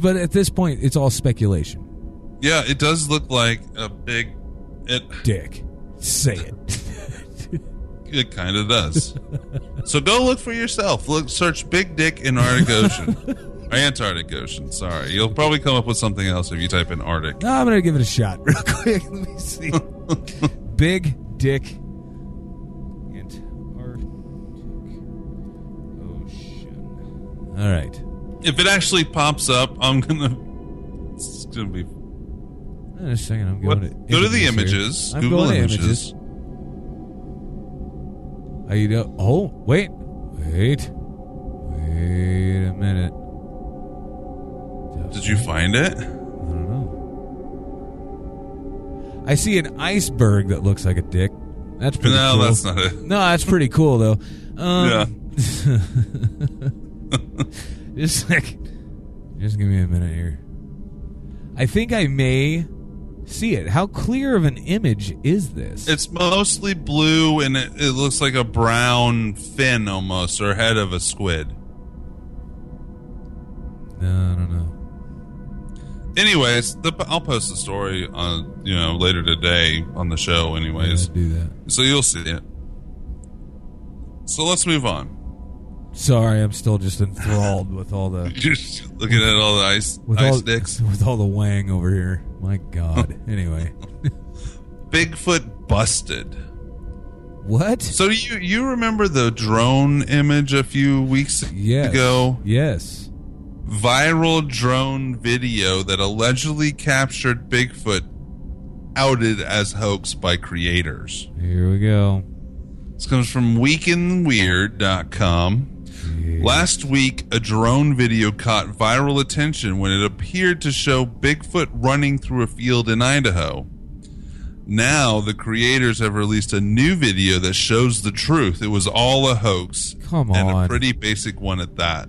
Speaker 2: But at this point, it's all speculation.
Speaker 3: Yeah, it does look like a big. It
Speaker 2: Dick. Say it. <laughs>
Speaker 3: it kind of does. so go look for yourself. Look, search Big Dick in Arctic Ocean. Or <laughs> Antarctic Ocean. Sorry, you'll probably come up with something else if you type in Arctic.
Speaker 2: No, I'm gonna give it a shot <laughs> real quick. Let me see. Big Dick All right.
Speaker 3: If it actually pops up, I'm gonna. It's gonna be.
Speaker 2: In a second, I'm
Speaker 3: What-
Speaker 2: going to
Speaker 3: go to the
Speaker 2: here.
Speaker 3: images.
Speaker 2: I'm
Speaker 3: Google
Speaker 2: going
Speaker 3: images.
Speaker 2: images. Are you do- Oh, wait, wait, wait a minute.
Speaker 3: Did you find it?
Speaker 2: I don't know. I see an iceberg that looks like a dick. That's pretty
Speaker 3: No,
Speaker 2: cool.
Speaker 3: that's not it.
Speaker 2: No, that's pretty cool though. Um,
Speaker 3: Yeah. <laughs> <laughs>
Speaker 2: just like, just give me a minute here. I think I may see it. How clear of an image is this?
Speaker 3: It's mostly blue and it, it looks like a brown fin almost, or head of a squid.
Speaker 2: no, I don't know.
Speaker 3: Anyways, the, I'll post the story on you know later today on the show. Anyways,
Speaker 2: Yeah, do that.
Speaker 3: so you'll see it. So let's move on.
Speaker 2: Sorry, I'm still just enthralled with all the <laughs>
Speaker 3: Just looking at all the ice
Speaker 2: with
Speaker 3: ice
Speaker 2: all
Speaker 3: dicks. <laughs>
Speaker 2: with all the wang over here. My God. <laughs> anyway,
Speaker 3: Bigfoot busted.
Speaker 2: what?
Speaker 3: So you you remember the drone image a few weeks
Speaker 2: Yes.
Speaker 3: ago?
Speaker 2: Yes.
Speaker 3: Viral drone video that allegedly captured Bigfoot outed as hoax by creators.
Speaker 2: Here we go.
Speaker 3: This comes from weekinweird.com. Last week, a drone video caught viral attention when it appeared to show Bigfoot running through a field in Idaho. Now, the creators have released a new video that shows the truth. It was all a hoax.
Speaker 2: Come
Speaker 3: And a pretty basic one at that.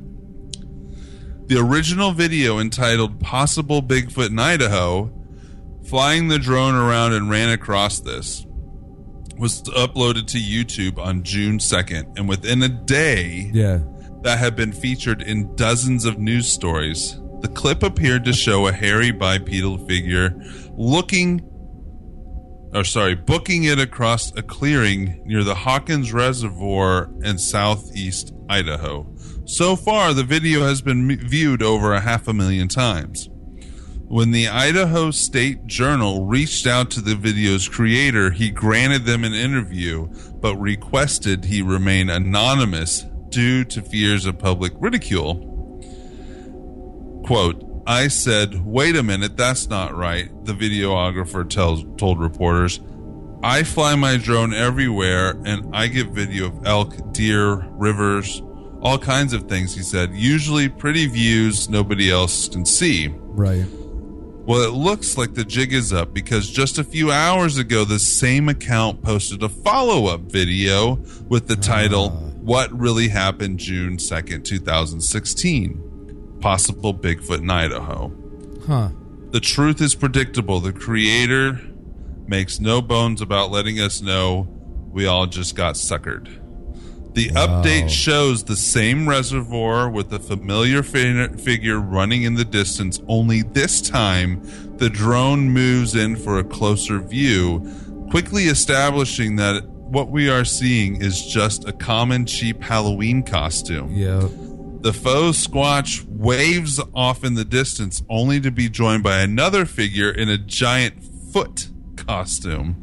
Speaker 3: The original video entitled Possible Bigfoot in Idaho, flying the drone around and ran across this, was uploaded to YouTube on June 2nd. And within a day,
Speaker 2: Yeah.
Speaker 3: that had been featured in dozens of news stories. The clip appeared to show a hairy bipedal figure looking, or sorry, booking it across a clearing near the Hawkins Reservoir in southeast Idaho. So far, the video has been viewed over a half a million times. When the Idaho State Journal reached out to the video's creator, he granted them an interview, but requested he remain anonymous due to fears of public ridicule. Quote, I said, wait a minute, that's not right, the videographer tells, told reporters. I fly my drone everywhere and I get video of elk, deer, rivers, all kinds of things, he said. Usually pretty views nobody else can see.
Speaker 2: Right.
Speaker 3: Well, it looks like the jig is up because just a few hours ago, the same account posted a follow up video with the title, ah. What Really Happened June 2nd, 2016? Possible Bigfoot in Idaho.
Speaker 2: Huh.
Speaker 3: The truth is predictable. The creator makes no bones about letting us know we all just got suckered. The update shows the same reservoir with a familiar fi- figure running in the distance, only this time the drone moves in for a closer view, quickly establishing that what we are seeing is just a common cheap Halloween costume.
Speaker 2: Yeah.
Speaker 3: The faux squatch waves off in the distance, only to be joined by another figure in a giant foot costume.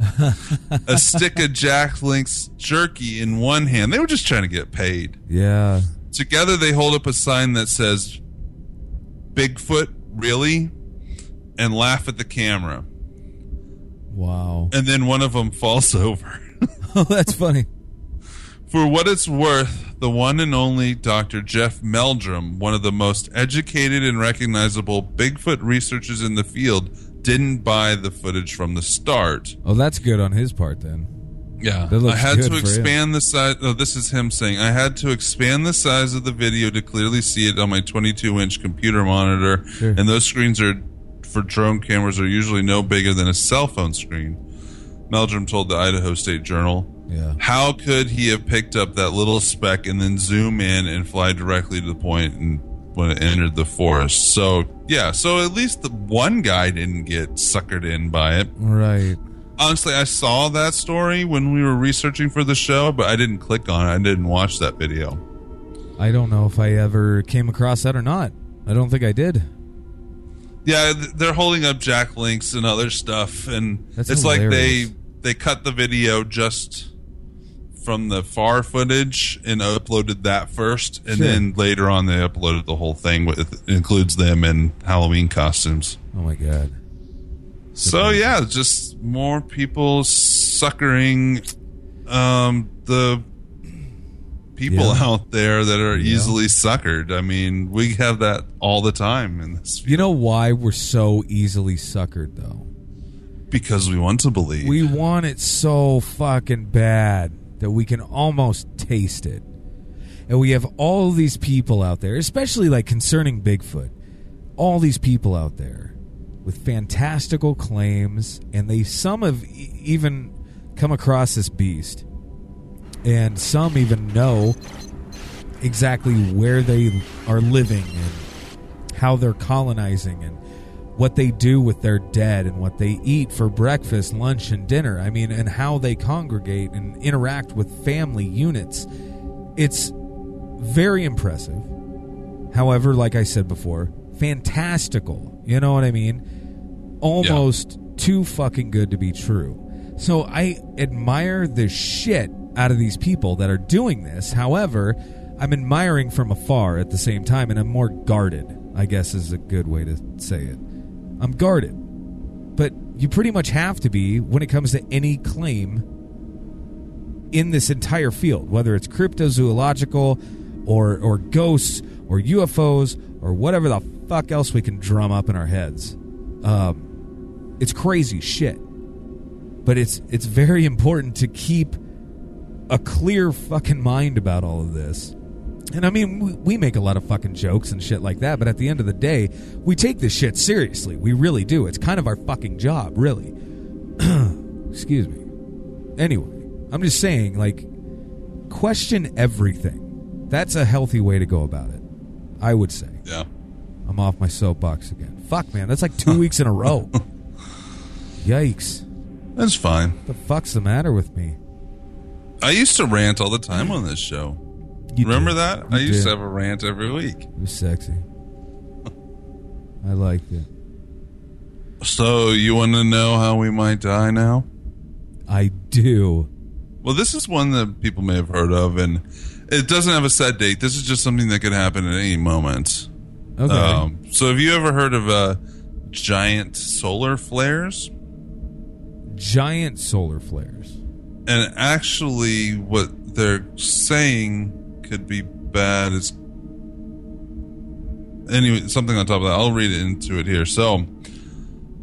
Speaker 3: a stick of Jack Link's jerky in one hand. They were just trying to get paid.
Speaker 2: Yeah.
Speaker 3: Together, they hold up a sign that says, Bigfoot, really? And laugh at the camera.
Speaker 2: Wow.
Speaker 3: And then one of them falls <laughs> over.
Speaker 2: Oh, <laughs> that's funny.
Speaker 3: For what it's worth, the one and only Dr. Jeff Meldrum, one of the most educated and recognizable Bigfoot researchers in the field, didn't buy the footage from the start.
Speaker 2: Oh, that's good on his part then.
Speaker 3: Yeah, I had to expand the size. Oh, this is him saying I had to expand the size of the video to clearly see it on my 22-inch computer monitor,
Speaker 2: Sure.
Speaker 3: and those screens are for drone cameras are usually no bigger than a cell phone screen. Meldrum told the Idaho State Journal.
Speaker 2: Yeah.
Speaker 3: How could he have picked up that little speck and then zoom in and fly directly to the point and when it entered the forest? So yeah, so at least the one guy didn't get suckered in by it.
Speaker 2: Right.
Speaker 3: honestly, I saw that story when we were researching for the show, but I didn't click on it. I didn't watch that video.
Speaker 2: I don't know if I ever came across that or not. I don't think I did.
Speaker 3: Yeah, they're holding up jack links and other stuff, and
Speaker 2: That's
Speaker 3: it's
Speaker 2: hilarious.
Speaker 3: like they they cut the video just from the far footage and uploaded that first, and
Speaker 2: Sure.
Speaker 3: then later on they uploaded the whole thing with includes them in Halloween costumes.
Speaker 2: Oh my god.
Speaker 3: So yeah, just more people suckering um, the people
Speaker 2: Yeah.
Speaker 3: out there that are easily suckered. I mean, we have that all the time in this
Speaker 2: You know why we're so easily suckered though?
Speaker 3: because we want to believe.
Speaker 2: We want it so fucking bad that we can almost taste it. And we have all these people out there, especially like concerning Bigfoot, all these people out there with fantastical claims, and they some have even come across this beast, and some even know exactly where they are living and how they're colonizing and what they do with their dead and what they eat for breakfast, lunch, and dinner. I mean, and how they congregate and interact with family units. It's very impressive. However, like I said before, fantastical. You know what I mean? Almost too fucking good to be true. So I admire the shit out of these people that are doing this. However, I'm admiring from afar at the same time, and I'm more guarded, I guess is a good way to say it. I'm guarded. But you pretty much have to be when it comes to any claim in this entire field, whether it's cryptozoological or or ghosts or UFOs or whatever the fuck else we can drum up in our heads. Um, it's crazy shit, but it's it's very <laughs> important to keep a clear fucking mind about all of this. And I mean, we, we make a lot of fucking jokes and shit like that, but at the end of the day, we take this shit seriously. We really do. It's kind of our fucking job, really. <clears throat> Excuse me. Anyway, I'm just saying, like, question everything. That's a healthy way to go about it. I would say.
Speaker 3: yeah.
Speaker 2: I'm off my soapbox again. Fuck, man. That's like two <laughs> weeks in a row. Yikes.
Speaker 3: That's fine.
Speaker 2: What the fuck's the matter with me?
Speaker 3: I used to rant all the time on this show.
Speaker 2: You
Speaker 3: Remember
Speaker 2: did.
Speaker 3: that?
Speaker 2: You
Speaker 3: I used
Speaker 2: did.
Speaker 3: to have a rant every week.
Speaker 2: It was sexy. I liked it.
Speaker 3: So you want to know how we might die now?
Speaker 2: I do.
Speaker 3: Well, this is one that people may have heard of, and it doesn't have a set date. This is just something that could happen at any moment.
Speaker 2: Okay.
Speaker 3: Um, so, have you ever heard of uh, giant solar flares?
Speaker 2: Giant solar flares.
Speaker 3: And actually, what they're saying could be bad It's anyway something on top of that. I'll read into it here. So,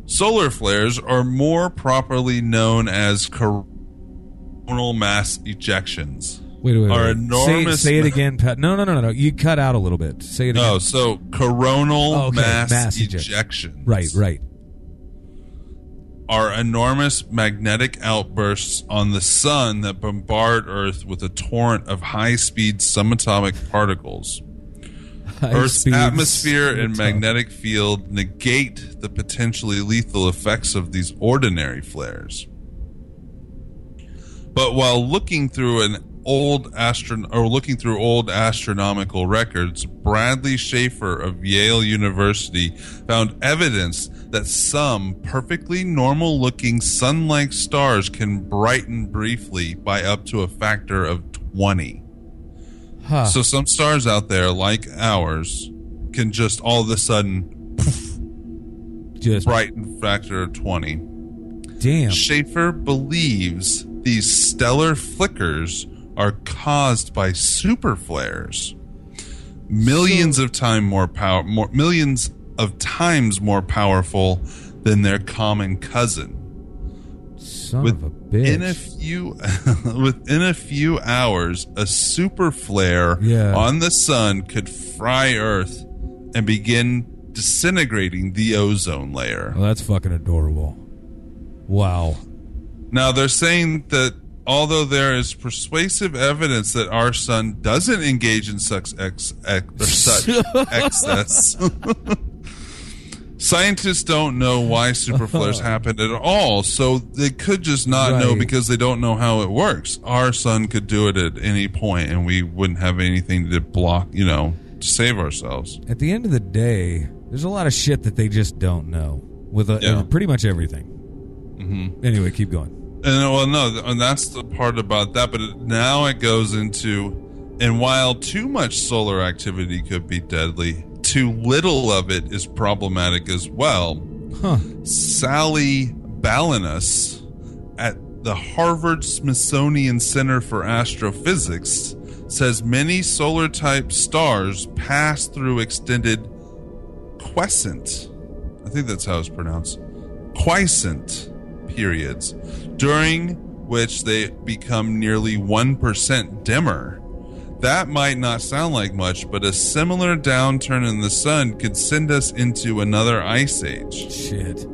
Speaker 3: solar flares are more properly known as coronal mass ejections.
Speaker 2: Wait, wait, wait.
Speaker 3: Are enormous-
Speaker 2: Say, say it again, Pat. No, no, no, no, no. You cut out a little bit. Say it again.
Speaker 3: No, so coronal
Speaker 2: Oh, okay.
Speaker 3: mass,
Speaker 2: Mass ejection.
Speaker 3: ejections.
Speaker 2: Right, right.
Speaker 3: Are enormous magnetic outbursts on the sun that bombard Earth with a torrent of high speed subatomic particles. Earth's
Speaker 2: High-speed
Speaker 3: atmosphere and magnetic field negate the potentially lethal effects of these ordinary flares. But while looking through an old astron or looking through old astronomical records, Bradley Schaefer of Yale University found evidence that some perfectly normal looking sun like stars can brighten briefly by up to a factor of 20.
Speaker 2: Huh.
Speaker 3: So some stars out there, like ours, can just all of a sudden
Speaker 2: Just
Speaker 3: brighten factor of 20.
Speaker 2: damn.
Speaker 3: Schaefer believes these stellar flickers are caused by super flares. Millions of time more power, more millions of times more powerful than their common cousin.
Speaker 2: Son of a
Speaker 3: Within a
Speaker 2: bitch.
Speaker 3: few <laughs> within a few hours, a super flare
Speaker 2: Yeah.
Speaker 3: on the sun could fry Earth and begin disintegrating the ozone layer.
Speaker 2: Well, that's fucking adorable. Wow.
Speaker 3: Now they're saying that although there is persuasive evidence that our sun doesn't engage in such ex, ex, such <laughs> excess, <laughs> Scientists don't know why super flares <laughs> happen at all, so they could just not know because they don't know how it works. Our sun could do it at any point, and we wouldn't have anything to block, you know, to save ourselves.
Speaker 2: At the end of the day, there's a lot of shit that they just don't know with uh
Speaker 3: Yeah.
Speaker 2: pretty much everything. Mm-hmm. Anyway, keep going.
Speaker 3: And well, no, and that's the part about that. But it, now it goes into, and while too much solar activity could be deadly, too little of it is problematic as well.
Speaker 2: Huh.
Speaker 3: Sally Baliunas at the Harvard Smithsonian Center for Astrophysics says many solar type stars pass through extended quiescent. I think that's how it's pronounced. Quiescent periods during which they become nearly 1% dimmer. That might not sound like much, but a similar downturn in the sun could send us into another ice age.
Speaker 2: Shit.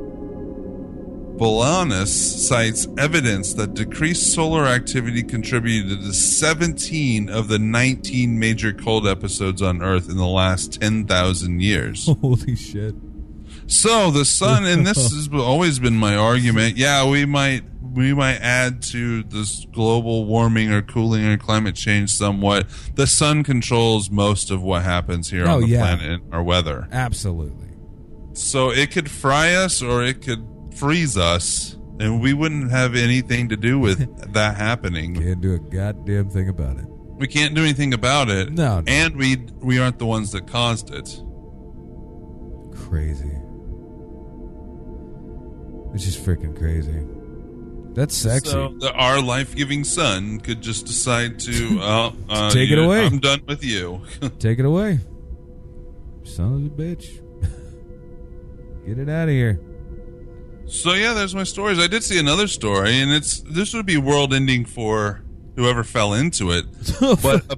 Speaker 3: Baliunas cites evidence that decreased solar activity contributed to 17 of the 19 major cold episodes on Earth in the last 10,000 years. <laughs>
Speaker 2: Holy shit.
Speaker 3: So the sun, and this <laughs> has always been my argument. Yeah, we might we might add to this global warming or cooling or climate change somewhat. The sun controls most of what happens here
Speaker 2: Oh,
Speaker 3: on the
Speaker 2: yeah.
Speaker 3: planet and our weather.
Speaker 2: Absolutely.
Speaker 3: So it could fry us or it could freeze us, and we wouldn't have anything to do with <laughs> that happening.
Speaker 2: Can't do a goddamn thing about it.
Speaker 3: We can't do anything about it.
Speaker 2: No, no.
Speaker 3: and we we aren't the ones that caused it.
Speaker 2: Crazy. It's just freaking crazy. That's sexy.
Speaker 3: So the, our life-giving sun could just decide to uh, <laughs> uh,
Speaker 2: Take it away.
Speaker 3: I'm done with you. <laughs>
Speaker 2: Take it away. Son of a bitch. <laughs> Get it out of here.
Speaker 3: so yeah, there's my stories. I did see another story, and it's this would be world-ending for whoever fell into it. But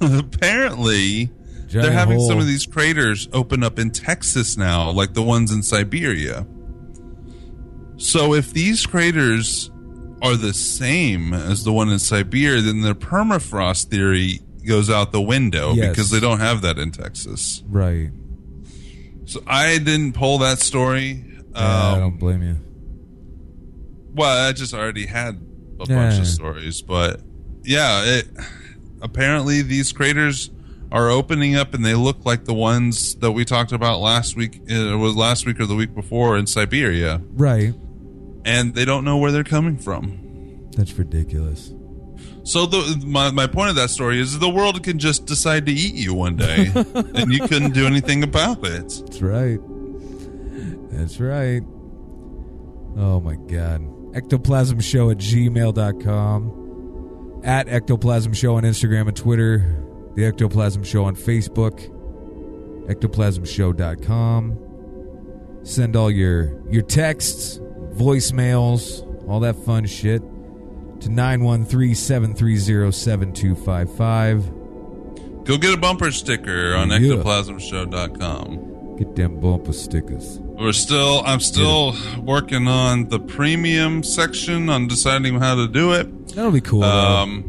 Speaker 3: apparently,
Speaker 2: Giant
Speaker 3: they're having some of these craters open up in Texas now, like the ones in Siberia. So if these craters are the same as the one in Siberia, then the permafrost theory goes out the window
Speaker 2: Yes.
Speaker 3: because they don't have that in Texas.
Speaker 2: Right.
Speaker 3: So I didn't pull that story.
Speaker 2: Yeah, I
Speaker 3: Um,
Speaker 2: don't blame you.
Speaker 3: well, I just already had a bunch of stories, but yeah, it apparently these craters are opening up and they look like the ones that we talked about last week. It was last week or the week before in Siberia,
Speaker 2: Right.
Speaker 3: And they don't know where they're coming from.
Speaker 2: That's ridiculous.
Speaker 3: So the my, my point of that story is the world can just decide to eat you one day, <laughs> and you couldn't do anything about it.
Speaker 2: That's right. That's right. Oh my god. Ectoplasm Show at gmail.com. At Ectoplasm Show on Instagram and Twitter. The Ectoplasm Show on Facebook. Ectoplasmshow.com. Send all your your texts, voicemails, all that fun shit to 913-730-7255.
Speaker 3: Go get a bumper sticker on
Speaker 2: Yeah.
Speaker 3: ectoplasmshow.com.
Speaker 2: Get them bumper stickers.
Speaker 3: We're still I'm still working on the premium section on deciding how to do it.
Speaker 2: That'll be cool. though.
Speaker 3: Um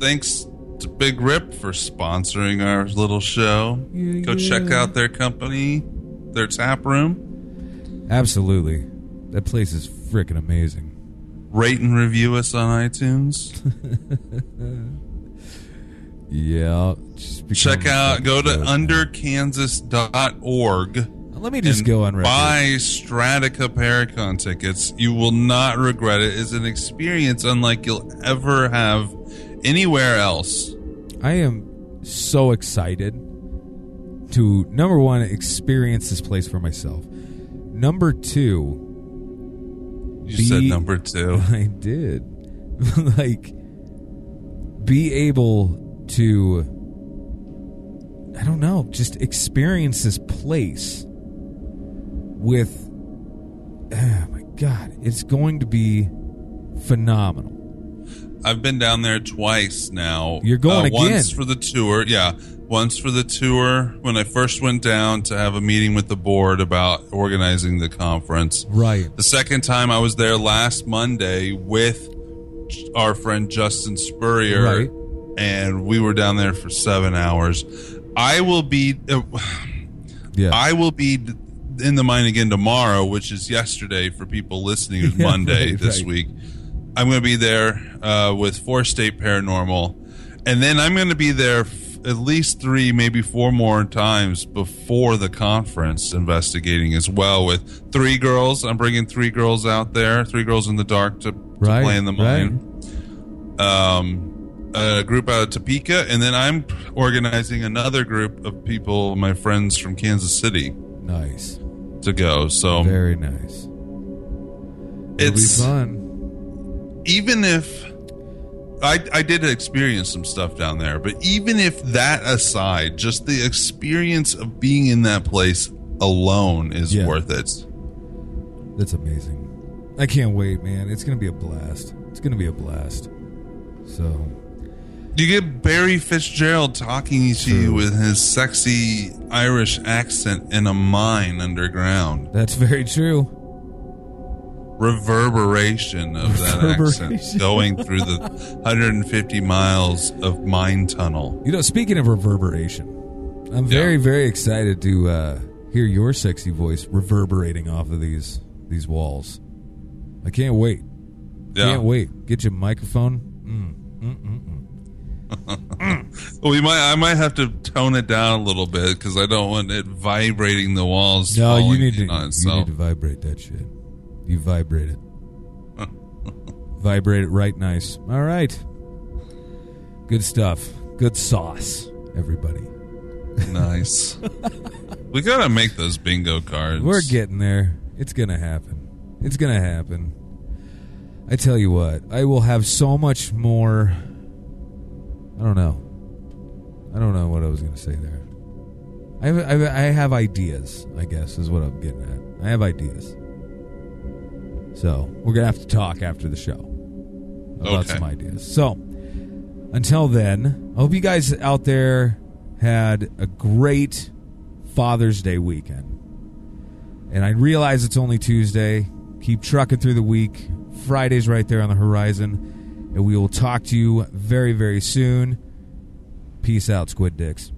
Speaker 3: thanks to Big Rip for sponsoring our little show.
Speaker 2: Yeah,
Speaker 3: Go
Speaker 2: yeah.
Speaker 3: check out their company, their tap room.
Speaker 2: Absolutely. That place is freaking amazing.
Speaker 3: Rate and review us on iTunes. <laughs>
Speaker 2: Yeah. just
Speaker 3: Check out go to underkansas.org.
Speaker 2: Let me just go on record.
Speaker 3: Buy Strataca Paracon tickets. You will not regret it. It's an experience unlike you'll ever have anywhere else.
Speaker 2: I am so excited to number one experience this place for myself. Number two,
Speaker 3: You
Speaker 2: Be-
Speaker 3: said number two. <laughs>
Speaker 2: I did <laughs> like be able to I don't know, just experience this place with oh <sighs> my god, it's going to be phenomenal.
Speaker 3: I've been down there twice now.
Speaker 2: You're going
Speaker 3: uh, Once for the tour, yeah. Once for the tour when I first went down to have a meeting with the board about organizing the conference.
Speaker 2: Right.
Speaker 3: The second time I was there last Monday with our friend Justin Spurrier,
Speaker 2: Right.
Speaker 3: and we were down there for seven hours. I will be, uh,
Speaker 2: Yeah.
Speaker 3: I will be in the mine again tomorrow, which is yesterday for people listening. It <laughs> Monday
Speaker 2: right,
Speaker 3: this
Speaker 2: right.
Speaker 3: week. I'm going to be there uh, with Four State Paranormal, and then I'm going to be there at least three, maybe four more times before the conference, investigating as well with three girls. I'm bringing three girls out there, three girls in the dark to, to
Speaker 2: Right,
Speaker 3: play in the
Speaker 2: right.
Speaker 3: mine. Um, a group out of Topeka, and then I'm organizing another group of people, my friends from Kansas City,
Speaker 2: Nice.
Speaker 3: to go. So
Speaker 2: Very nice. It'll be
Speaker 3: it's
Speaker 2: fun.
Speaker 3: even if I I did experience some stuff down there, but even if that aside, just the experience of being in that place alone is
Speaker 2: Yeah.
Speaker 3: worth it.
Speaker 2: That's amazing. I can't wait, man. It's gonna be a blast. It's gonna be a blast. So
Speaker 3: You get Barry Fitzgerald talking to you with his sexy Irish accent in a mine underground.
Speaker 2: that's very true.
Speaker 3: Reverberation of that
Speaker 2: Reverberation.
Speaker 3: accent going through the 150 miles of mine tunnel.
Speaker 2: You know, speaking of reverberation, I'm very, very excited to uh, hear your sexy voice reverberating off of these these walls. I can't wait.
Speaker 3: Yeah.
Speaker 2: Can't wait. Get your microphone. Mm, mm, mm, mm. <laughs>
Speaker 3: We might. I might have to tone it down a little bit because I don't want it vibrating the walls.
Speaker 2: No, you need to.
Speaker 3: on
Speaker 2: You need to vibrate that shit. You vibrate it. vibrate it right nice. All right. Good stuff. Good sauce, everybody.
Speaker 3: nice. <laughs> we gotta make those bingo cards.
Speaker 2: We're getting there. It's gonna happen. It's gonna happen. I tell you what, I will have so much more. I don't know. I don't know what I was gonna say there. I have, I have, I have ideas. I guess is what I'm getting at. I have ideas. So we're gonna have to talk after the show about
Speaker 3: Okay.
Speaker 2: some ideas. So until then, I hope you guys out there had a great Father's Day weekend. And I realize it's only Tuesday. Keep trucking through the week. Friday's right there on the horizon. And we will talk to you very, very soon. Peace out, Squid Dicks.